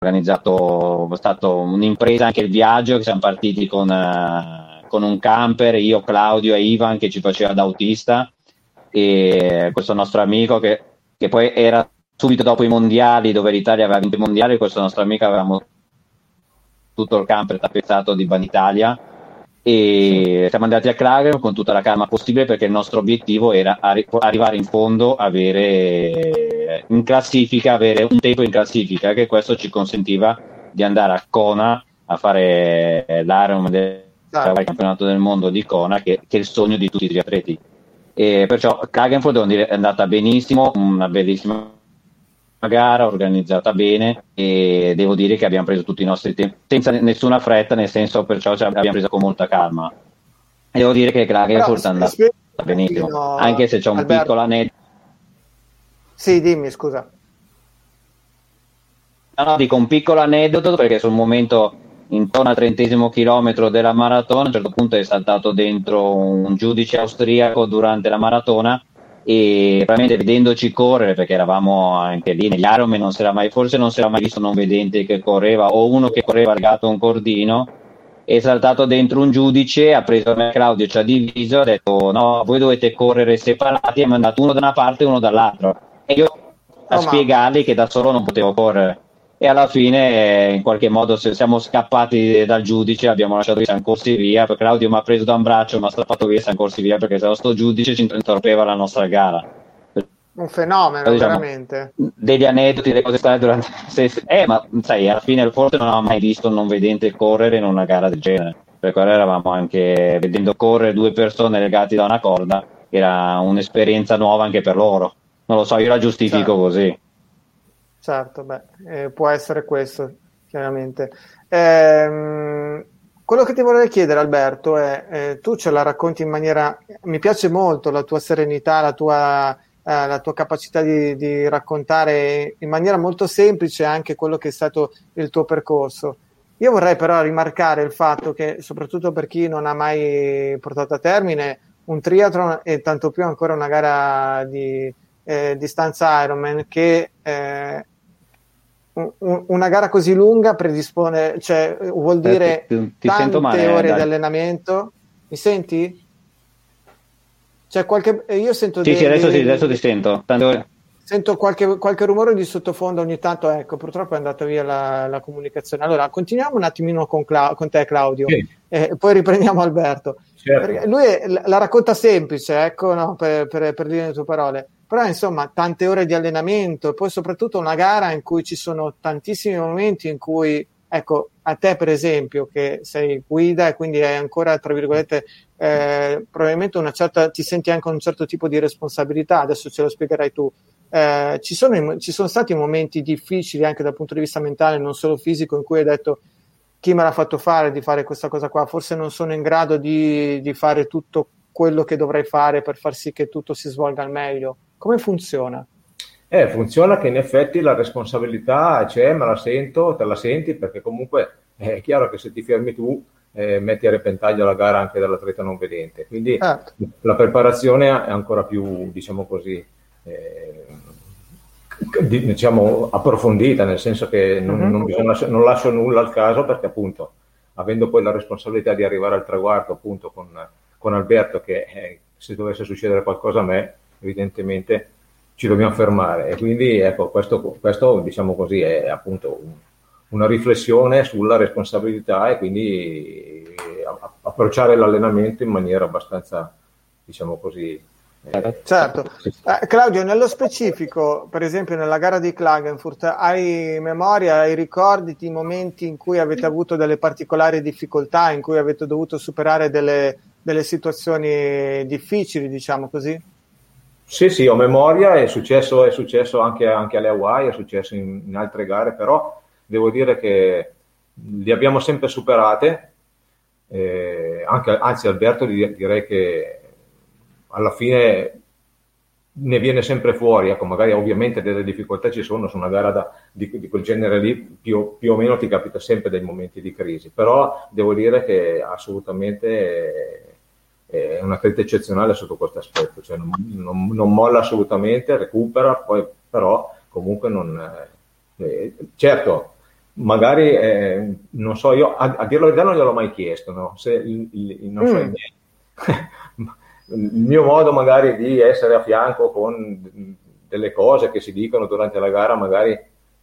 Organizzato, è stato un'impresa anche il viaggio, che siamo partiti con, eh, con un camper, io, Claudio e Ivan che ci faceva da autista e questo nostro amico che, che poi era subito dopo i mondiali dove l'Italia aveva vinto i mondiali, questo nostro amico avevamo tutto il camper tappezzato di Banitalia e siamo andati a Klagenfurt con tutta la calma possibile perché il nostro obiettivo era arri- arrivare in fondo, avere in classifica, avere un tempo in classifica, che questo ci consentiva di andare a Kona a fare l'Ironman del il campionato del mondo di Kona, che, che è il sogno di tutti gli atleti. E perciò Klagenfurt è andata benissimo, una bellissima gara organizzata bene e devo dire che abbiamo preso tutti i nostri tempi senza nessuna fretta, nel senso perciò abbiamo preso con molta calma. E devo dire che Klagenfurt è andata benissimo, anche se c'è un Alberto. piccolo aneddoto. Sì, dimmi, scusa. No, no, dico un piccolo aneddoto perché sul momento intorno al trentesimo chilometro della maratona a un certo punto è saltato dentro un giudice austriaco durante la maratona e probabilmente vedendoci correre perché eravamo anche lì negli Ironman non si era mai, forse non si era mai visto non vedente che correva o uno che correva legato a un cordino è saltato dentro un giudice ha preso me Claudio ci ha diviso ha detto no voi dovete correre separati e ha mandato uno da una parte e uno dall'altra. E io a Oh, ma- spiegargli che da solo non potevo correre e alla fine in qualche modo se siamo scappati dal giudice abbiamo lasciato siamo corsi via perché Claudio mi ha preso da un braccio mi ha strappato via siamo corsi via perché se no sto giudice ci intorpeva la nostra gara Un fenomeno, Diciamo- veramente. degli aneddoti delle cose strane durante <laughs> eh ma sai alla fine forse non avevo mai visto un non vedente correre in una gara del genere per quello eravamo anche vedendo correre due persone legate da una corda era un'esperienza nuova anche per loro non lo so io la giustifico Certo. così Certo, beh, eh, può essere questo, chiaramente. Ehm, quello che ti vorrei chiedere, Alberto, è, eh, tu ce la racconti in maniera... Mi piace molto la tua serenità, la tua, eh, la tua capacità di, di raccontare in maniera molto semplice anche quello che è stato il tuo percorso. Io vorrei però rimarcare il fatto che, soprattutto per chi non ha mai portato a termine un triathlon e tanto più ancora una gara di eh, distanza Ironman, che eh, una gara così lunga predispone, cioè vuol dire Eh, ti- ti tante male, ore dai. di allenamento. Mi senti? C'è qualche, eh, io sento sì dei- sì adesso, dei- sì, adesso ti sento Sento qualche, qualche rumore di sottofondo ogni tanto, ecco, purtroppo è andata via la, la comunicazione. Allora, continuiamo un attimino con, Cla- con te, Claudio, Sì. e poi riprendiamo Alberto. Certo. Perché lui è- la la racconta semplice, ecco, no, per, per, per dire le tue parole. Però, insomma, tante ore di allenamento e poi soprattutto una gara in cui ci sono tantissimi momenti in cui, ecco, a te per esempio, che sei guida e quindi hai ancora, tra virgolette, eh, probabilmente una certa, ti senti anche un certo tipo di responsabilità, adesso ce lo spiegherai tu. Eh, ci, sono, ci sono stati momenti difficili anche dal punto di vista mentale, non solo fisico, in cui hai detto chi me l'ha fatto fare di fare questa cosa qua, forse non sono in grado di, di fare tutto quello che dovrei fare per far sì che tutto si svolga al meglio. Come funziona? Eh, funziona che in effetti la responsabilità c'è, me la sento, te la senti, perché comunque è chiaro che se ti fermi tu eh, metti a repentaglio la gara anche dell'atleta non vedente. Quindi Certo. la preparazione è ancora più, diciamo così, eh, di- diciamo, approfondita, nel senso che non, Mhm. non bisogna- non lascio nulla al caso perché appunto, avendo poi la responsabilità di arrivare al traguardo appunto con, con Alberto, che eh, se dovesse succedere qualcosa a me, evidentemente ci dobbiamo fermare. E quindi ecco, questo, questo diciamo così, è appunto un- una riflessione sulla responsabilità e quindi eh, approcciare l'allenamento in maniera abbastanza, diciamo così, eh, Certo. Eh, Claudio, nello specifico, per esempio nella gara di Klagenfurt, hai memoria, hai ricordi di momenti in cui avete avuto delle particolari difficoltà, in cui avete dovuto superare delle, delle situazioni difficili, diciamo così? Sì, sì, ho memoria, è successo, è successo anche, anche alle Hawaii, è successo in, in altre gare, però devo dire che li abbiamo sempre superate, eh, anche, anzi Alberto di- direi che alla fine ne viene sempre fuori, ecco, magari ovviamente delle difficoltà ci sono su una gara da- di, di quel genere lì, più, più o meno ti capita sempre dei momenti di crisi, però devo dire che assolutamente è un atleta eccezionale sotto questo aspetto, cioè non, non- non molla assolutamente, recupera, poi però comunque non... eh, eh, certo, magari, eh, non so, io a, a dirlo verità non gliel'ho mai chiesto, no? Se il, il- non so, Mm. i miei- <laughs> il mio modo magari di essere a fianco con delle cose che si dicono durante la gara magari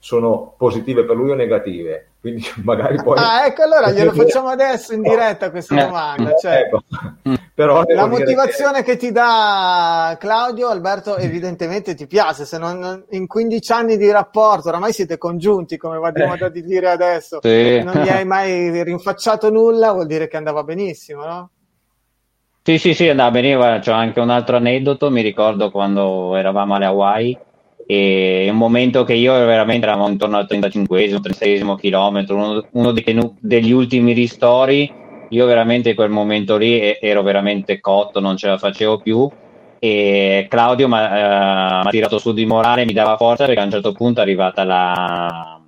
sono positive per lui o negative, quindi <laughs> magari poi... Ah, ecco, allora glielo <laughs> facciamo adesso in diretta questa Eh, domanda. Cioè, ecco. Però devo la motivazione che... ti dà Claudio, Alberto, evidentemente ti piace. Se non, in 15 anni di rapporto, oramai siete congiunti, come va di Eh. moda di dire adesso, Sì. non gli hai mai rinfacciato nulla, vuol dire che andava benissimo, no? Sì, sì, sì, andava bene. Guarda, C'ho anche un altro aneddoto. Mi ricordo quando eravamo alle Hawaii e un momento che io veramente eravamo intorno al 35 36 chilometro, uno, uno dei, degli ultimi ristori, io veramente in quel momento lì ero veramente cotto, non ce la facevo più. E Claudio mi ha uh, tirato su di morale, mi dava forza perché a un certo punto è arrivata la,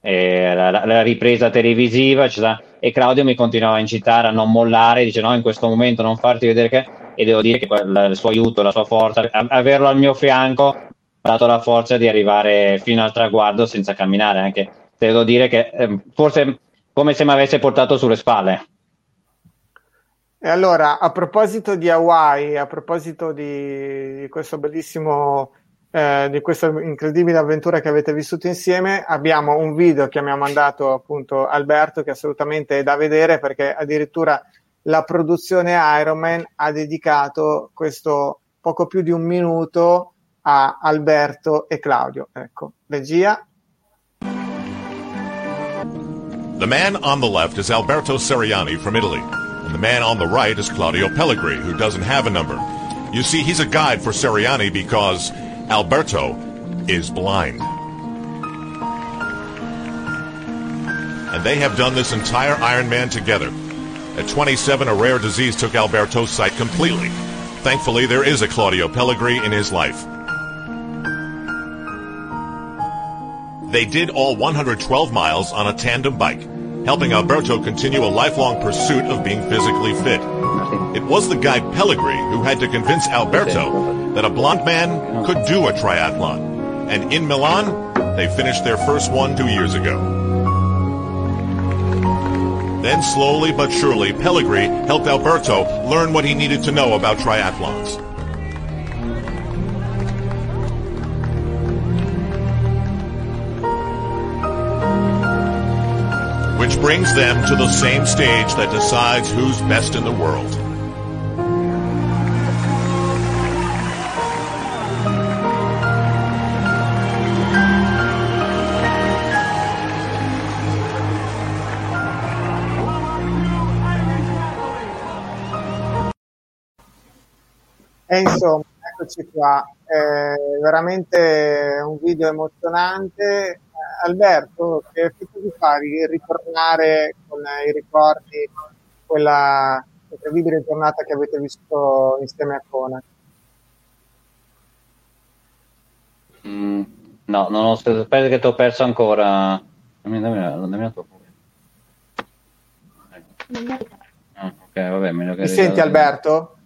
eh, la, la ripresa televisiva cioè, e Claudio mi continuava a incitare a non mollare, dice no in questo momento non farti vedere che e devo dire che il suo aiuto, la sua forza, averlo al mio fianco dato la forza di arrivare fino al traguardo senza camminare, anche devo dire che eh, forse come se mi avesse portato sulle spalle. E allora, a proposito di Hawaii, a proposito di, questo bellissimo, eh, di questa incredibile avventura che avete vissuto insieme, abbiamo un video che mi ha mandato appunto Alberto che assolutamente è da vedere perché addirittura la produzione Ironman ha dedicato questo poco più di un minuto a Alberto e Claudio. Ecco, regia. The man on the left is Alberto Seriani from Italy, and the man on the right is Claudio Pellegri, who doesn't have a number. You see, he's a guide for Seriani because Alberto is blind. And they have done this entire Ironman together. At 27, a rare disease took Alberto's sight completely. Thankfully, there is a Claudio Pellegri in his life. They did all 112 miles on a tandem bike, helping Alberto continue a lifelong pursuit of being physically fit. It was the guide Pellegri who had to convince Alberto that a blond man could do a triathlon. And in Milan, they finished their first one two years ago. Then slowly but surely, Pellegri helped Alberto learn what he needed to know about triathlons. Which brings them to the same stage that decides who's best in the world. E insomma, eccoci qua, è veramente un video emozionante. Alberto, che effetto ti fa ritornare con i ricordi quella incredibile giornata che avete vissuto insieme a Kona? Mm, no, non ho aspetta che ti ho perso ancora. Dammi, dammi, dammi la tua ah, ok, vabbè, meglio che Mi senti Alberto?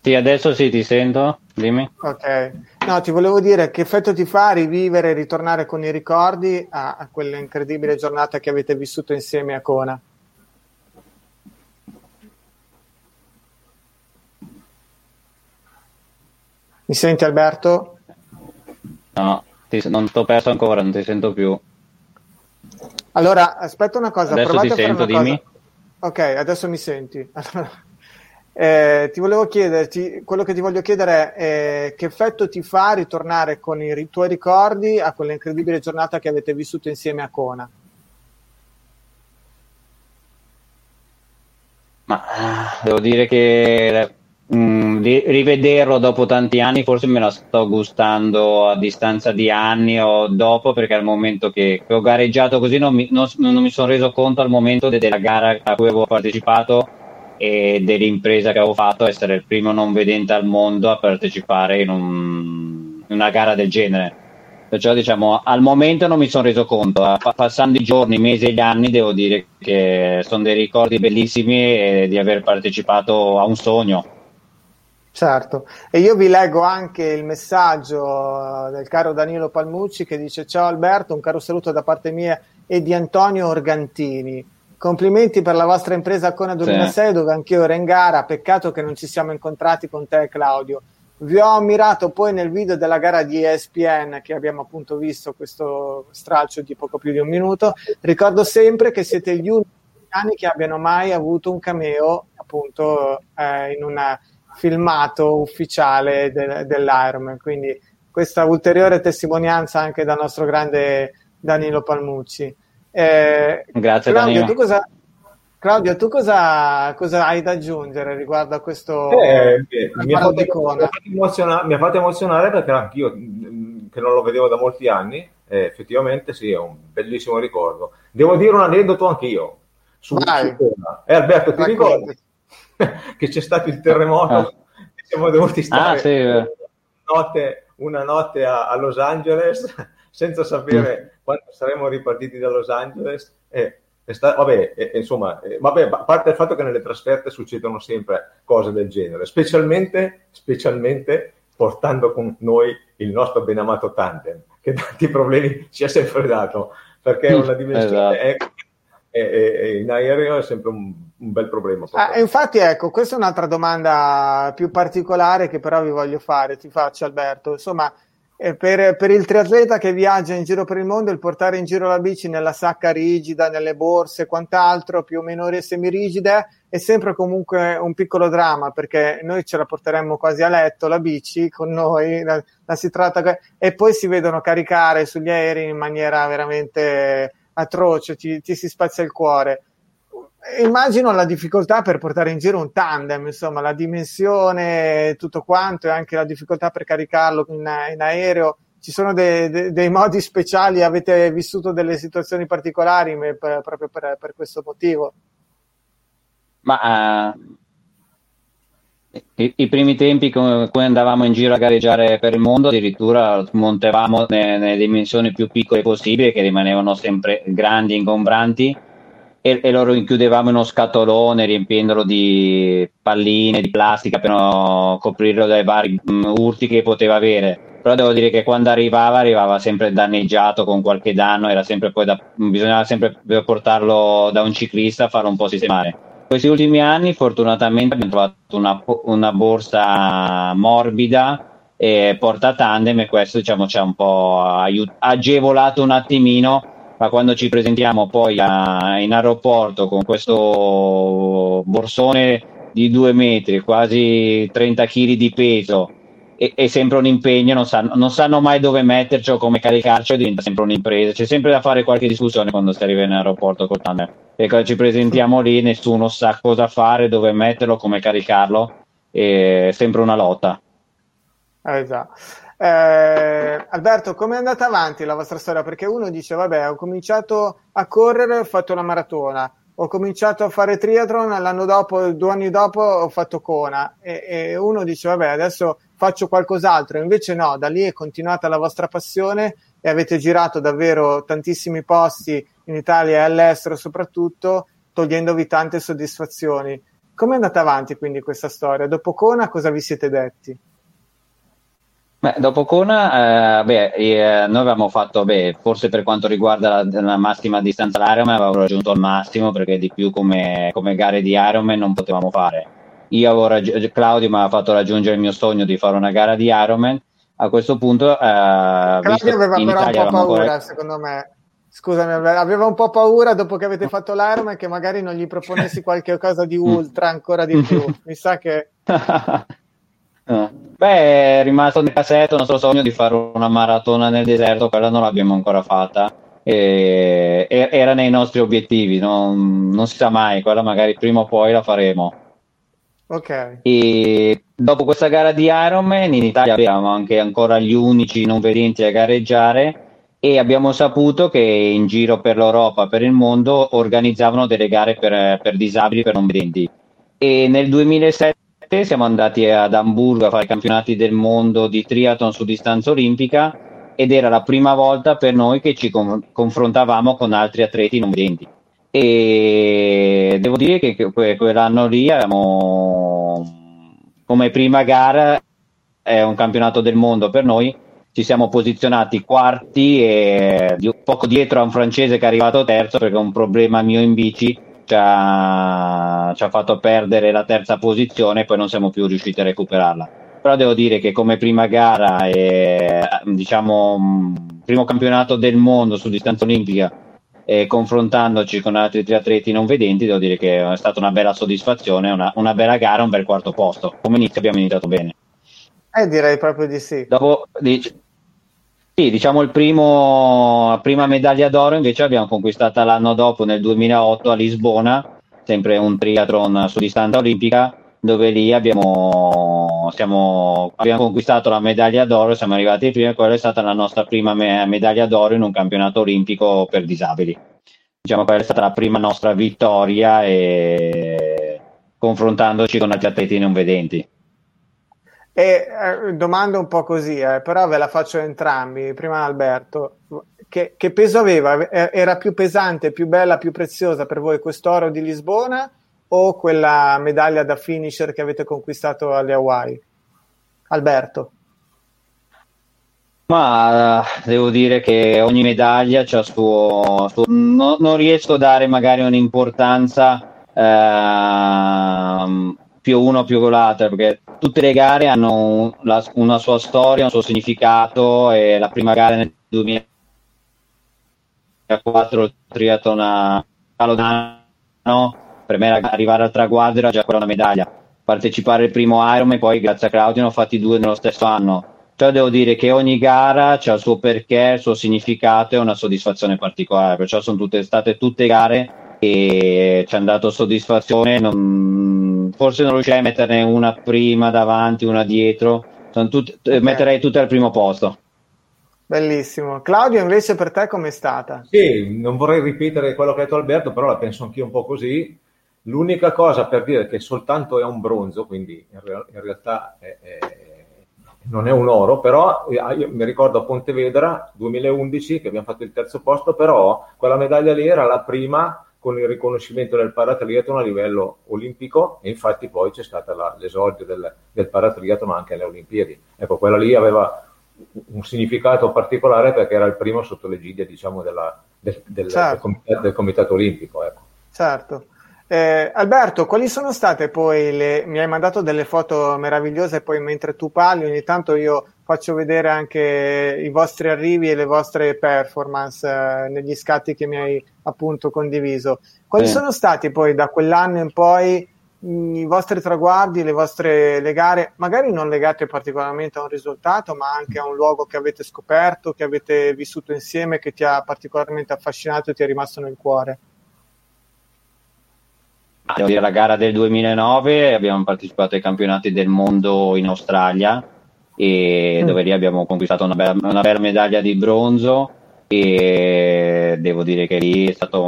Sì, adesso sì, ti sento, dimmi. Ok, no, ti volevo dire che effetto ti fa rivivere, ritornare con i ricordi a, a quella incredibile giornata che avete vissuto insieme a Kona. Mi senti Alberto? No, ti, non ti ho perso ancora, non ti sento più. Allora, aspetta una cosa. Adesso ti sento, dimmi. Cosa. Ok, adesso mi senti. <laughs> Eh, ti volevo chiederti, quello che ti voglio chiedere è eh, che effetto ti fa ritornare con i tuoi ricordi a quella incredibile giornata che avete vissuto insieme a Kona? Ma devo dire che mm, ri- rivederlo dopo tanti anni forse me la sto gustando a distanza di anni o dopo perché al momento che, che ho gareggiato così non mi, non, non mi sono reso conto al momento de- della gara a cui avevo partecipato e dell'impresa che avevo fatto essere il primo non vedente al mondo a partecipare in, un, in una gara del genere. Perciò diciamo al momento non mi sono reso conto, passando i giorni, i mesi e gli anni devo dire che sono dei ricordi bellissimi di aver partecipato a un sogno. Certo, e io vi leggo anche il messaggio del caro Danilo Palmucci che dice ciao Alberto, un caro saluto da parte mia e di Antonio Organtini. Complimenti per la vostra impresa Kona 2006 sì. dove anch'io ero in gara, peccato che non ci siamo incontrati con te Claudio. Vi ho ammirato poi nel video della gara di ESPN che abbiamo appunto visto questo stralcio di poco più di un minuto. Ricordo sempre che siete gli unici che abbiano mai avuto un cameo appunto eh, in un filmato ufficiale de- dell'Ironman. Quindi questa ulteriore testimonianza anche dal nostro grande Danilo Palmucci. Eh, Grazie Claudio, Danilo. tu cosa, Claudio, tu cosa, cosa, hai da aggiungere riguardo a questo eh, mi, ha fatto, Icona? mi, ha emozionare, mi ha fatto emozionare perché anch'io che non lo vedevo da molti anni, e effettivamente sì, è un bellissimo ricordo. Devo dire un aneddoto anch'io. Su, Vai. su. Eh, Alberto, ti ricordi <laughs> che c'è stato il terremoto Ah. e siamo dovuti stare Ah, sì, eh. una notte, una notte a, a Los Angeles senza sapere Mm. quando saremmo ripartiti da Los Angeles. E, è sta- vabbè, e- e insomma, eh, vabbè, a parte il fatto che nelle trasferte succedono sempre cose del genere, specialmente, specialmente portando con noi il nostro benamato tandem, che tanti problemi ci ha sempre dato, perché è una dimensione Esatto. e, e- e in aereo è sempre un, un bel problema. Ah, infatti, ecco, questa è un'altra domanda più particolare che però vi voglio fare, ti faccio Alberto. Insomma, eh, per, per il triatleta che viaggia in giro per il mondo, il portare in giro la bici nella sacca rigida, nelle borse e quant'altro, più o meno semirigide, è sempre comunque un piccolo dramma perché noi ce la porteremmo quasi a letto la bici con noi, la, la si tratta e poi si vedono caricare sugli aerei in maniera veramente atroce, ti, ti si spazia il cuore. Immagino la difficoltà per portare in giro un tandem, insomma, la dimensione, tutto quanto e anche la difficoltà per caricarlo in, in aereo. Ci sono de- de- dei modi speciali? Avete vissuto delle situazioni particolari per- proprio per, per questo motivo? Ma eh, i, i primi tempi come cui andavamo in giro a gareggiare per il mondo, addirittura montavamo ne- nelle dimensioni più piccole possibili, che rimanevano sempre grandi, ingombranti, e, e lo rinchiudevamo in uno scatolone riempiendolo di palline, di plastica per non coprirlo dai vari mm, urti che poteva avere. Però devo dire che quando arrivava, arrivava sempre danneggiato con qualche danno, era sempre poi da, bisognava sempre portarlo da un ciclista a farlo un po' sistemare. Questi ultimi anni, fortunatamente, abbiamo trovato una, una borsa morbida e porta tandem, e questo diciamo ci ha un po' aiut- agevolato un attimino. Ma quando ci presentiamo poi a- in aeroporto con questo borsone di due metri, quasi 30 kg di peso, e, è sempre un impegno, non sanno, non sanno mai dove metterci o come caricarci, diventa sempre un'impresa. C'è sempre da fare qualche discussione quando si arriva in aeroporto col tandem. E quando ci presentiamo lì, nessuno sa cosa fare, dove metterlo, come caricarlo. È sempre una lotta. Eh, già. Eh, Alberto, come è andata avanti la vostra storia? Perché uno dice, vabbè, ho cominciato a correre, ho fatto la maratona, ho cominciato a fare triathlon, l'anno dopo, due anni dopo ho fatto Kona e, e uno dice, vabbè, adesso faccio qualcos'altro. Invece no, da lì è continuata la vostra passione e avete girato davvero tantissimi posti in Italia e all'estero soprattutto, togliendovi tante soddisfazioni. Come è andata avanti quindi questa storia? Dopo Kona cosa vi siete detti? Beh, dopo Kona, eh, beh, eh, noi avevamo fatto, beh, forse per quanto riguarda la, la massima distanza all'Ironman, avevamo raggiunto il massimo perché di più come, come gare di Ironman non potevamo fare. Io avevo raggi- Claudio mi aveva fatto raggiungere il mio sogno di fare una gara di Ironman. A questo punto, eh, Claudio aveva però un Italia po' avevamo paura, ancora- secondo me. Scusami, aveva un po' paura dopo che avete fatto l'Ironman che magari non gli proponessi qualche cosa di ultra ancora di più. <laughs> Mi sa che <laughs> No. Beh, è rimasto nel cassetto il nostro sogno di fare una maratona nel deserto, quella non l'abbiamo ancora fatta. E- era nei nostri obiettivi, non, non si sa mai, quella magari prima o poi la faremo. Ok. E dopo questa gara di Ironman in Italia abbiamo anche ancora gli unici non vedenti a gareggiare e abbiamo saputo che in giro per l'Europa, per il mondo, organizzavano delle gare per, per disabili, per non vedenti. E nel 2007 siamo andati ad Amburgo a fare i campionati del mondo di triathlon su distanza olimpica ed era la prima volta per noi che ci con- confrontavamo con altri atleti non vedenti. E devo dire che que- que- quell'anno lì abbiamo, come prima gara, è un campionato del mondo per noi. Ci siamo posizionati quarti e poco dietro a un francese che è arrivato terzo perché un problema mio in bici ci ha, ci ha fatto perdere la terza posizione e poi non siamo più riusciti a recuperarla. Però devo dire che come prima gara e diciamo primo campionato del mondo su distanza olimpica e confrontandoci con altri triatleti non vedenti, devo dire che è stata una bella soddisfazione, una, una bella gara, un bel quarto posto. Come inizio abbiamo iniziato bene. eh, direi proprio di sì. Dopo, dic- sì, diciamo il primo, la prima medaglia d'oro invece l'abbiamo conquistata l'anno dopo, nel 2008 a Lisbona, sempre un triathlon su distanza olimpica, dove lì abbiamo siamo, abbiamo conquistato la medaglia d'oro, siamo arrivati prima e quella è stata la nostra prima me- medaglia d'oro in un campionato olimpico per disabili. Diciamo quella è stata la prima nostra vittoria e confrontandoci con altri atleti non vedenti. E eh, domanda un po' così, eh, però ve la faccio entrambi. Prima Alberto, che, che, peso aveva? Era più pesante, più bella, più preziosa per voi quest'oro di Lisbona o quella medaglia da finisher che avete conquistato alle Hawaii? Alberto. Ma devo dire che ogni medaglia ha suo, suo no, non riesco a dare magari un'importanza eh, più uno più l'altra perché tutte le gare hanno un, la, una sua storia, un suo significato e la prima gara nel 2004 il triathlon a Calodano per me arrivare al traguardo era già quella una medaglia. Partecipare al primo Ironman poi grazie a Claudio ne ho fatti due nello stesso anno. Cioè devo dire che ogni gara ha il suo perché, il suo significato e una soddisfazione particolare, perciò sono tutte, state tutte gare e ci hanno dato soddisfazione, non, forse non riuscirei a metterne una prima davanti, una dietro, tutte, okay. metterei tutte al primo posto. Bellissimo. Claudio, invece per te com'è stata? Sì, non vorrei ripetere quello che ha detto Alberto, però la penso anch'io un po' così. L'unica cosa per dire che soltanto è un bronzo, quindi in, real- in realtà è, è non è un oro, però eh, io mi ricordo a Pontevedra 2011 che abbiamo fatto il terzo posto, però quella medaglia lì era la prima con il riconoscimento del paratriathlon a livello olimpico e infatti poi c'è stato l'esordio del, del paratriathlon anche alle Olimpiadi. Ecco, quella lì aveva un significato particolare perché era il primo sotto l'egidia diciamo, della, del, del, certo. del, comitato, del, comitato, olimpico. Ecco. Certo. Eh, Alberto, quali sono state poi le... mi hai mandato delle foto meravigliose, poi mentre tu parli ogni tanto io faccio vedere anche i vostri arrivi e le vostre performance eh, negli scatti che mi hai appunto condiviso. Quali sì. sono stati poi da quell'anno in poi mh, i vostri traguardi, le vostre le gare, magari non legate particolarmente a un risultato, ma anche a un luogo che avete scoperto, che avete vissuto insieme, che ti ha particolarmente affascinato e ti è rimasto nel cuore? Devo dire, la gara del 2009 abbiamo partecipato ai campionati del mondo in Australia e mm. dove lì abbiamo conquistato una bella, una bella, medaglia di bronzo e devo dire che lì è stata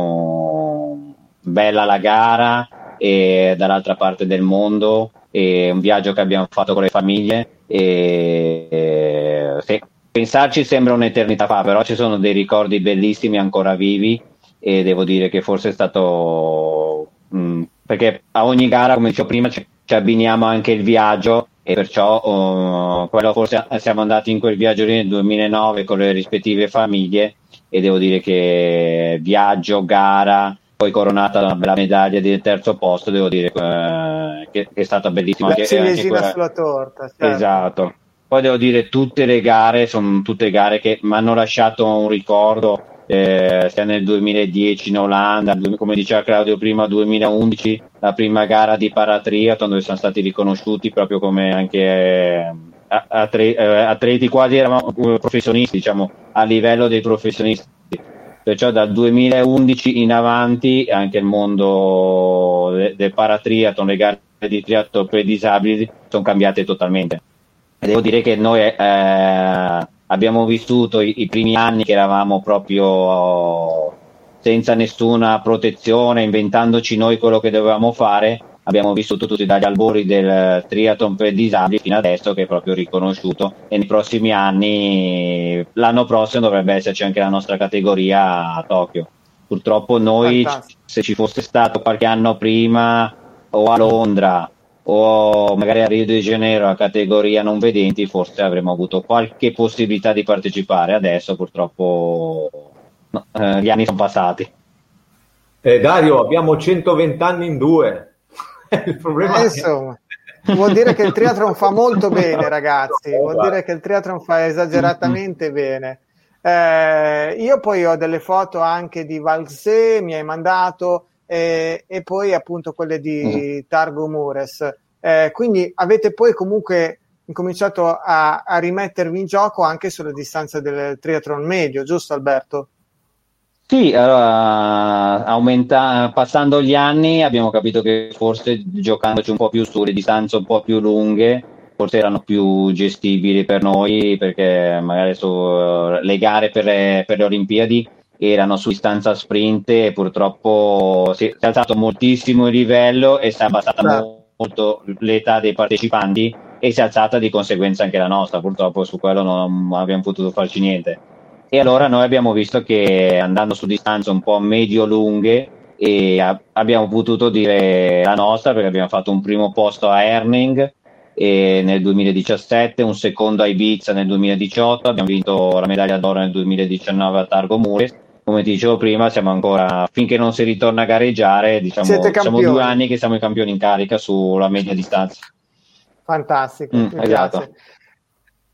bella la gara e dall'altra parte del mondo e un viaggio che abbiamo fatto con le famiglie e, e se, pensarci sembra un'eternità fa però ci sono dei ricordi bellissimi ancora vivi e devo dire che forse è stato mh, mm, perché a ogni gara, come dicevo prima, ci, ci abbiniamo anche il viaggio e perciò quello forse siamo andati in quel viaggio lì nel 2009 con le rispettive famiglie e devo dire che viaggio, gara, poi coronata da una bella medaglia del terzo posto, devo dire uh, che, che, è stata bellissima. La anche, anche quella... sulla torta. Certo. Esatto. Poi devo dire tutte le gare sono tutte gare che mi hanno lasciato un ricordo eh, sia nel 2010 in Olanda, come diceva Claudio prima, 2011 la prima gara di paratriathlon dove siamo stati riconosciuti proprio come anche eh, atleti, eh, atleti quasi eravamo eh, professionisti, diciamo a livello dei professionisti. Perciò dal 2011 in avanti anche il mondo del de paratriathlon, le gare di triathlon per disabili sono cambiate totalmente. Devo dire che noi eh, abbiamo vissuto i, i, primi anni che eravamo proprio senza nessuna protezione, inventandoci noi quello che dovevamo fare. Abbiamo vissuto tutti dagli albori del triathlon per disabili fino adesso che è proprio riconosciuto e nei prossimi anni, l'anno prossimo dovrebbe esserci anche la nostra categoria a Tokyo. Purtroppo noi, Fantastico. se ci fosse stato qualche anno prima o a Londra o magari a Rio de Janeiro a categoria non vedenti forse avremmo avuto qualche possibilità di partecipare. Adesso purtroppo no, eh, gli anni sono passati. Eh, Dario abbiamo 120 anni in due. <laughs> Il problema eh, insomma vuol dire che il triathlon fa molto <laughs> bene ragazzi. Vuol dire che il triathlon fa esageratamente bene. Eh, io poi ho delle foto anche di Valsé mi hai mandato eh, e poi appunto quelle di mm. Targo Mures. Eh, quindi avete poi comunque incominciato a, a, rimettervi in gioco anche sulla distanza del triathlon medio, giusto Alberto? Sì, allora, aumenta, passando gli anni abbiamo capito che forse giocandoci un po' più sulle distanze un po' più lunghe forse erano più gestibili per noi perché magari su, le gare per, per le Olimpiadi erano su distanza sprint e purtroppo si è alzato moltissimo il livello e si è abbassata Certo. molto l'età dei partecipanti e si è alzata di conseguenza anche la nostra. Purtroppo su quello non abbiamo potuto farci niente. E allora noi abbiamo visto che andando su distanze un po' medio-lunghe e a- abbiamo potuto dire la nostra perché abbiamo fatto un primo posto a Erning e nel 2017, un secondo a Ibiza nel 2018, abbiamo vinto la medaglia d'oro nel 2019 a Targo Mures. Come ti dicevo prima, siamo ancora finché non si ritorna a gareggiare, diciamo, siamo due anni che siamo i campioni in carica sulla media distanza. Fantastico, Mm, mi esatto.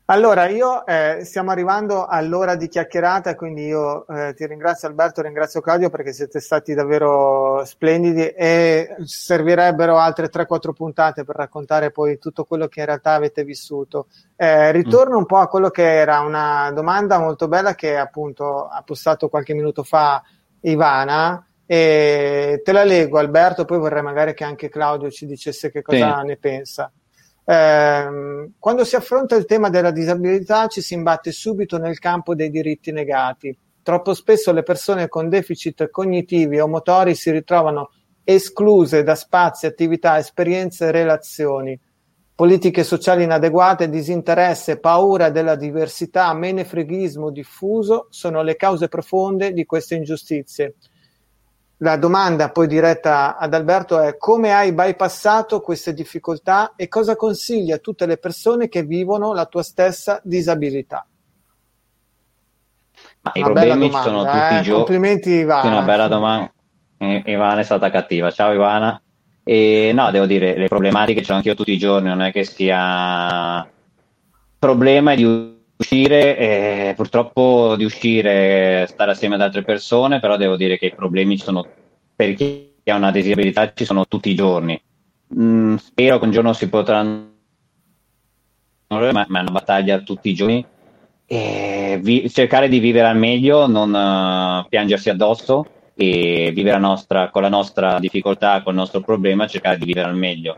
Allora, io eh, stiamo arrivando all'ora di chiacchierata, quindi io eh, ti ringrazio Alberto, ringrazio Claudio perché siete stati davvero splendidi e servirebbero altre 3-4 puntate per raccontare poi tutto quello che in realtà avete vissuto. Eh, ritorno un po' a quello che era una domanda molto bella che appunto ha postato qualche minuto fa Ivana e te la leggo Alberto, poi vorrei magari che anche Claudio ci dicesse che cosa Sì. ne pensa. Ehm, quando si affronta il tema della disabilità ci si imbatte subito nel campo dei diritti negati. Troppo spesso le persone con deficit cognitivi o motori si ritrovano escluse da spazi, attività, esperienze e relazioni. Politiche sociali inadeguate, disinteresse, paura della diversità, menefreghismo diffuso sono le cause profonde di queste ingiustizie. La domanda poi diretta ad Alberto è come hai bypassato queste difficoltà e cosa consigli a tutte le persone che vivono la tua stessa disabilità? Ma i problemi ci domanda, sono tutti eh? i giorni. Complimenti Ivana. Una bella domanda. Eh, Ivana è stata cattiva. Ciao Ivana. E no, devo dire, le problematiche ce l'ho anch'io tutti i giorni, non è che sia problema di uscire, eh, purtroppo di uscire, stare assieme ad altre persone, però devo dire che i problemi ci sono per chi ha una disabilità ci sono tutti i giorni. Mm, spero che un giorno si potranno ma ma è una battaglia tutti i giorni e vi- cercare di vivere al meglio, non eh, piangersi addosso e vivere la nostra, con la nostra difficoltà, con il nostro problema, cercare di vivere al meglio.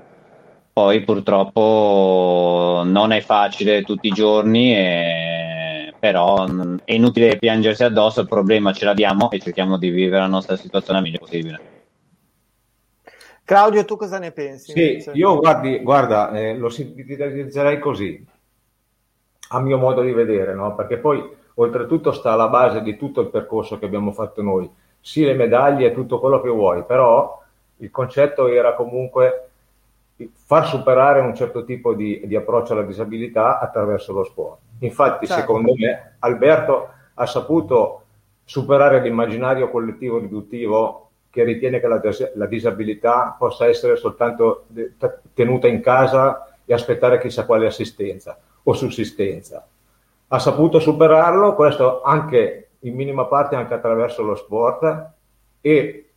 Poi purtroppo non è facile tutti i giorni, e- però è inutile piangersi addosso, il problema ce l'abbiamo e cerchiamo di vivere la nostra situazione al meglio possibile. Claudio, tu cosa ne pensi? Sì, invece? io guardi, guarda, eh, lo sintetizzerei così, a mio modo di vedere, no? Perché poi oltretutto sta alla base di tutto il percorso che abbiamo fatto noi, sì le medaglie e tutto quello che vuoi, però il concetto era comunque far superare un certo tipo di, di approccio alla disabilità attraverso lo sport. Infatti, Certo. secondo me, Alberto ha saputo superare l'immaginario collettivo riduttivo che ritiene che la, dis- la disabilità possa essere soltanto de- tenuta in casa e aspettare chissà quale assistenza o sussistenza. Ha saputo superarlo, questo anche in minima parte anche attraverso lo sport e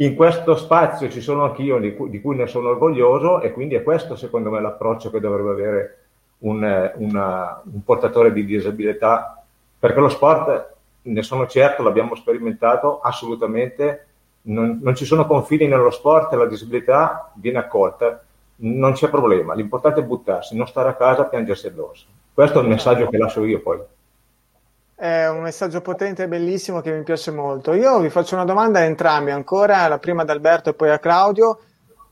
in questo spazio ci sono anch'io di cui, di cui ne sono orgoglioso e quindi è questo secondo me l'approccio che dovrebbe avere un, una- un portatore di disabilità, perché lo sport, ne sono certo, l'abbiamo sperimentato, assolutamente non, non ci sono confini nello sport, la disabilità viene accolta, non c'è problema, l'importante è buttarsi, non stare a casa a piangersi addosso. Questo è il messaggio che lascio io poi. È un messaggio potente e bellissimo che mi piace molto. Io vi faccio una domanda a entrambi ancora, la prima ad Alberto e poi a Claudio.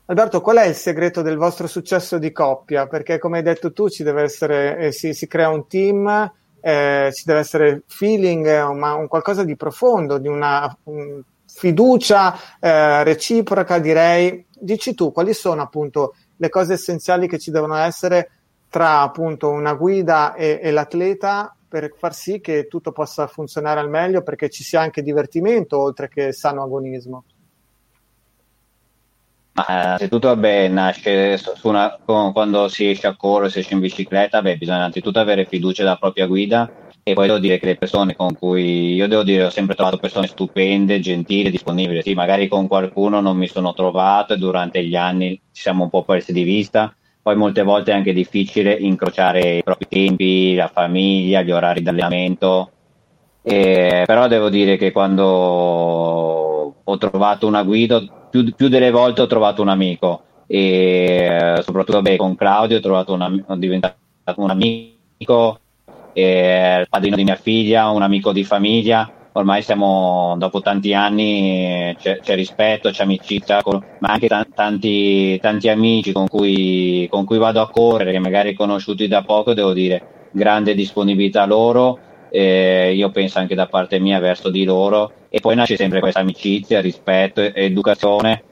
Alberto, qual è il segreto del vostro successo di coppia? Perché come hai detto tu, ci deve essere, eh, si, si crea un team, eh, ci deve essere feeling, eh, ma un qualcosa di profondo, di una un- fiducia eh, reciproca, direi. Dici tu, quali sono appunto le cose essenziali che ci devono essere tra appunto una guida e, e l'atleta per far sì che tutto possa funzionare al meglio perché ci sia anche divertimento oltre che sano agonismo. Ma eh, nasce su su una, quando si esce a correre, si esce in bicicletta, beh, bisogna innanzitutto avere fiducia nella propria guida e poi devo dire che le persone con cui io devo dire ho sempre trovato persone stupende, gentili, disponibili. Sì, magari con qualcuno non mi sono trovato e durante gli anni ci siamo un po' persi di vista. Poi molte volte è anche difficile incrociare i propri tempi, la famiglia, gli orari di allenamento. Eh, però devo dire che quando ho trovato una guida, più, più delle volte ho trovato un amico. e soprattutto beh, con Claudio ho trovato una, ho diventato un amico, il padrino di mia figlia, un amico di famiglia. Ormai siamo, dopo tanti anni, c'è, c'è rispetto, c'è amicizia, ma anche t- tanti, tanti amici con cui, con cui vado a correre, che magari conosciuti da poco, devo dire, grande disponibilità loro, eh, io penso anche da parte mia verso di loro, e poi nasce sempre questa amicizia, rispetto, educazione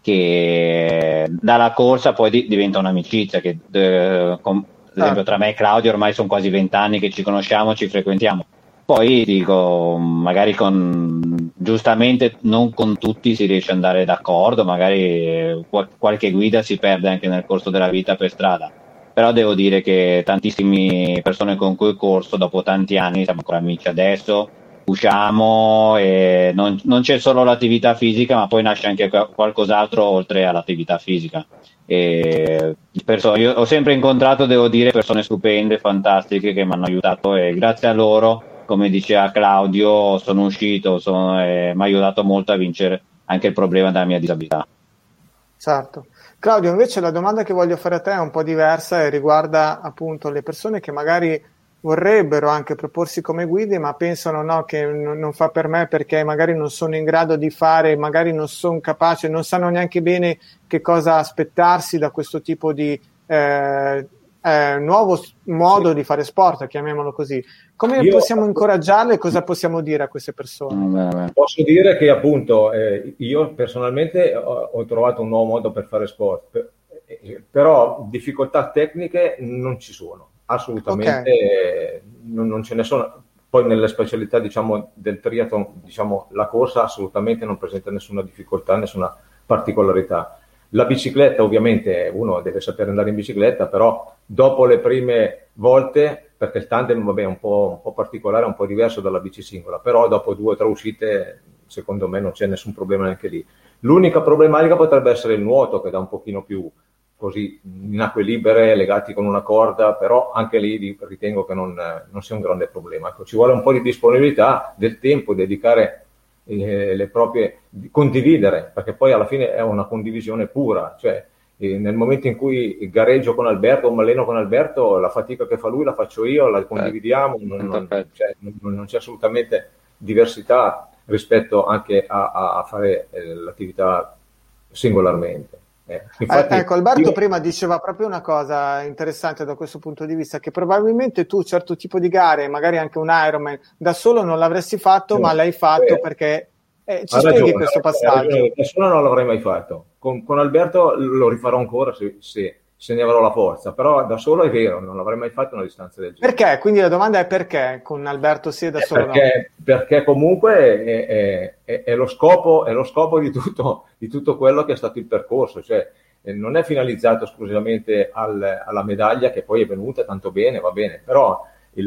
che dalla corsa poi di, diventa un'amicizia che eh, com, ad esempio tra me e Claudio ormai sono quasi vent'anni che ci conosciamo, ci frequentiamo. Poi dico, magari con giustamente non con tutti si riesce ad andare d'accordo, magari qualche guida si perde anche nel corso della vita per strada. Però devo dire che tantissime persone con cui ho corso dopo tanti anni siamo ancora amici adesso, usciamo e non, non, c'è solo l'attività fisica, ma poi nasce anche qualcos'altro oltre all'attività fisica. Perso- io ho sempre incontrato, devo dire, persone stupende, fantastiche che mi hanno aiutato e grazie a loro, come diceva Claudio, sono uscito, sono, eh, mi ha aiutato molto a vincere anche il problema della mia disabilità. Certo. Claudio, invece la domanda che voglio fare a te è un po' diversa e riguarda appunto le persone che magari vorrebbero anche proporsi come guide, ma pensano no, che n- non fa per me perché magari non sono in grado di fare, magari non sono capace, non sanno neanche bene che cosa aspettarsi da questo tipo di eh, eh, nuovo modo di fare sport, chiamiamolo così. Come Io, possiamo incoraggiarle? Cosa possiamo dire a queste persone? Posso dire che appunto eh, io personalmente ho, ho, trovato un nuovo modo per fare sport, eh, però difficoltà tecniche non ci sono assolutamente okay. non, non, ce ne sono. Poi nelle specialità diciamo, del triathlon, diciamo, la corsa assolutamente non presenta nessuna difficoltà, nessuna particolarità. La bicicletta ovviamente uno deve sapere andare in bicicletta, però dopo le prime volte, perché il tandem vabbè, è un po', un po' particolare, un po' diverso dalla bici singola, però dopo due o tre uscite secondo me non c'è nessun problema neanche lì. L'unica problematica potrebbe essere il nuoto che dà un pochino più, così in acque libere legati con una corda, però anche lì ritengo che non, non sia un grande problema. Ecco, ci vuole un po' di disponibilità, del tempo, dedicare eh, le proprie, condividere, perché poi alla fine è una condivisione pura, cioè eh, nel momento in cui gareggio con Alberto o mi alleno con Alberto, la fatica che fa lui la faccio io, la condividiamo, non, non, cioè, non c'è assolutamente diversità rispetto anche a, a fare eh, l'attività singolarmente. Eh, infatti, eh, ecco, Alberto io... prima diceva proprio una cosa interessante da questo punto di vista, che probabilmente tu certo tipo di gare, magari anche un Ironman, da solo non l'avresti fatto, sì, ma l'hai fatto perché... Eh, ci spieghi ragione, questo passaggio? Da solo non l'avrei mai fatto. Con, con Alberto lo rifarò ancora se, se se ne avrò la forza, però da solo è vero, non l'avrei mai fatto una distanza del genere. Perché? Quindi la domanda è perché con Alberto sì e da solo perché, no? Perché comunque è, è, è, è lo scopo, lo scopo di, tutto, di, tutto, quello che è stato il percorso, cioè eh, non è finalizzato esclusivamente al, alla medaglia che poi è venuta tanto bene, va bene, però il,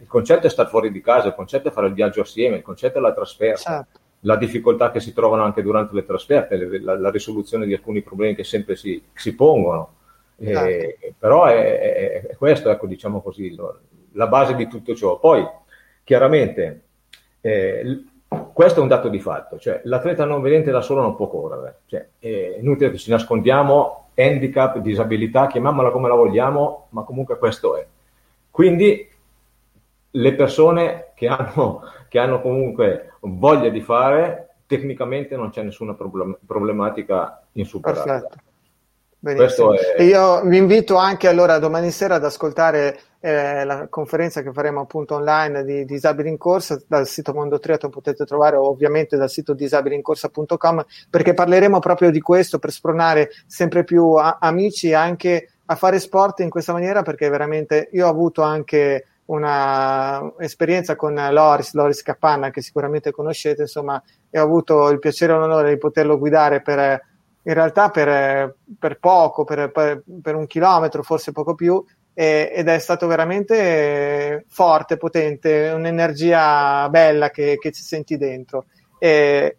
il, concetto è stare fuori di casa, il concetto è fare il viaggio assieme, il concetto è la trasferta. Certo. La difficoltà che si trovano anche durante le trasferte, la, la risoluzione di alcuni problemi che sempre si, si pongono eh, però è, è, questo, ecco, diciamo così, la base di tutto ciò. Poi, chiaramente, eh, questo è un dato di fatto, cioè l'atleta non vedente da solo non può correre, cioè, è inutile che ci nascondiamo, handicap, disabilità, chiamiamola come la vogliamo, ma comunque questo è. Quindi le persone che hanno, che hanno comunque voglia di fare, tecnicamente non c'è nessuna problem- problematica insuperabile. Benissimo. È... Io vi invito anche allora domani sera ad ascoltare eh, la conferenza che faremo appunto online di Disabili in Corsa dal sito Mondo Triathlon potete trovare ovviamente dal sito disabilincorsa.com perché parleremo proprio di questo per spronare sempre più a- amici anche a fare sport in questa maniera perché veramente io ho avuto anche una esperienza con Loris, Loris Capanna che sicuramente conoscete insomma e ho avuto il piacere e l'onore di poterlo guidare per in realtà per, per poco, per, per, per, un chilometro, forse poco più, e, ed è stato veramente forte, potente, un'energia bella che, che ci senti dentro. E,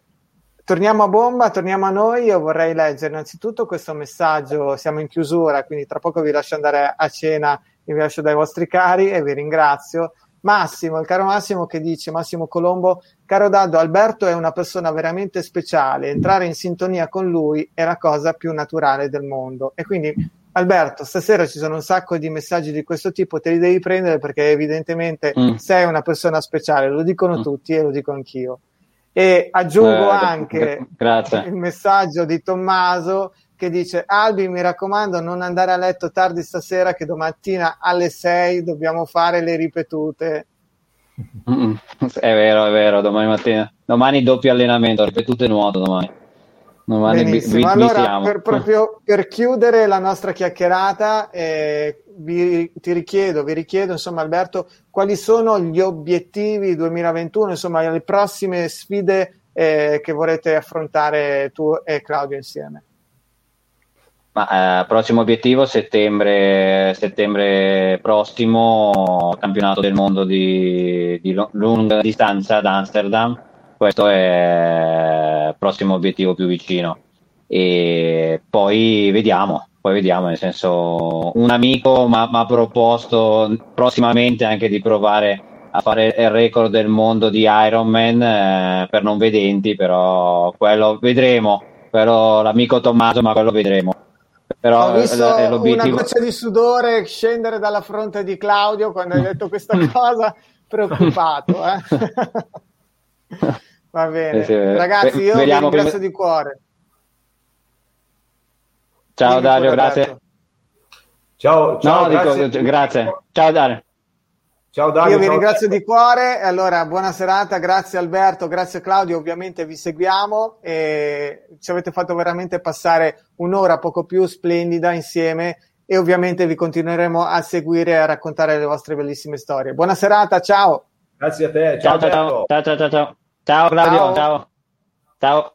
torniamo a bomba, torniamo a noi. Io vorrei leggere innanzitutto questo messaggio. Siamo in chiusura, quindi tra poco vi lascio andare a cena vi lascio dai vostri cari e vi ringrazio. Massimo, il caro Massimo che dice, Massimo Colombo, caro Daddo, Alberto è una persona veramente speciale, entrare in sintonia con lui è la cosa più naturale del mondo. E quindi, Alberto, stasera ci sono un sacco di messaggi di questo tipo, te li devi prendere perché evidentemente mm. sei una persona speciale, lo dicono mm. tutti e lo dico anch'io. E aggiungo eh, anche grazie. il messaggio di Tommaso che dice Albi mi raccomando non andare a letto tardi stasera che domattina alle 6 dobbiamo fare le ripetute Mm-mm. è vero è vero domani mattina domani doppio allenamento ripetute nuoto domani domani Benissimo. Vi, vi, allora per, proprio per chiudere la nostra chiacchierata eh, vi, ti richiedo vi richiedo insomma Alberto quali sono gli obiettivi 2021 insomma le prossime sfide eh, che vorrete affrontare tu e Claudio insieme ma, eh, prossimo obiettivo settembre, settembre prossimo, campionato del mondo di, di lunga distanza ad Amsterdam. Questo è il prossimo obiettivo più vicino. E poi vediamo, poi vediamo, nel senso, un amico mi ha proposto prossimamente anche di provare a fare il record del mondo di Ironman eh, per non vedenti, però quello vedremo. Quello, l'amico Tommaso, ma quello vedremo. Però Ho visto una goccia di sudore scendere dalla fronte di Claudio quando hai detto questa cosa, preoccupato. Eh? <laughs> Va bene, sì, sì. ragazzi, io vi ringrazio prima... di cuore. Ciao Dario, grazie. Ciao, ciao, no, grazie. Dico, grazie. Ciao Dario. Ciao Dario. Io vi ringrazio di cuore. Allora, buona serata, grazie Alberto, grazie Claudio. Ovviamente vi seguiamo e ci avete fatto veramente passare un'ora poco più splendida insieme e ovviamente vi continueremo a seguire e a raccontare le vostre bellissime storie. Buona serata, ciao. Grazie a te. Ciao, ciao, ciao, ciao, ciao, ciao. Ciao Claudio, ciao. Ciao. ciao.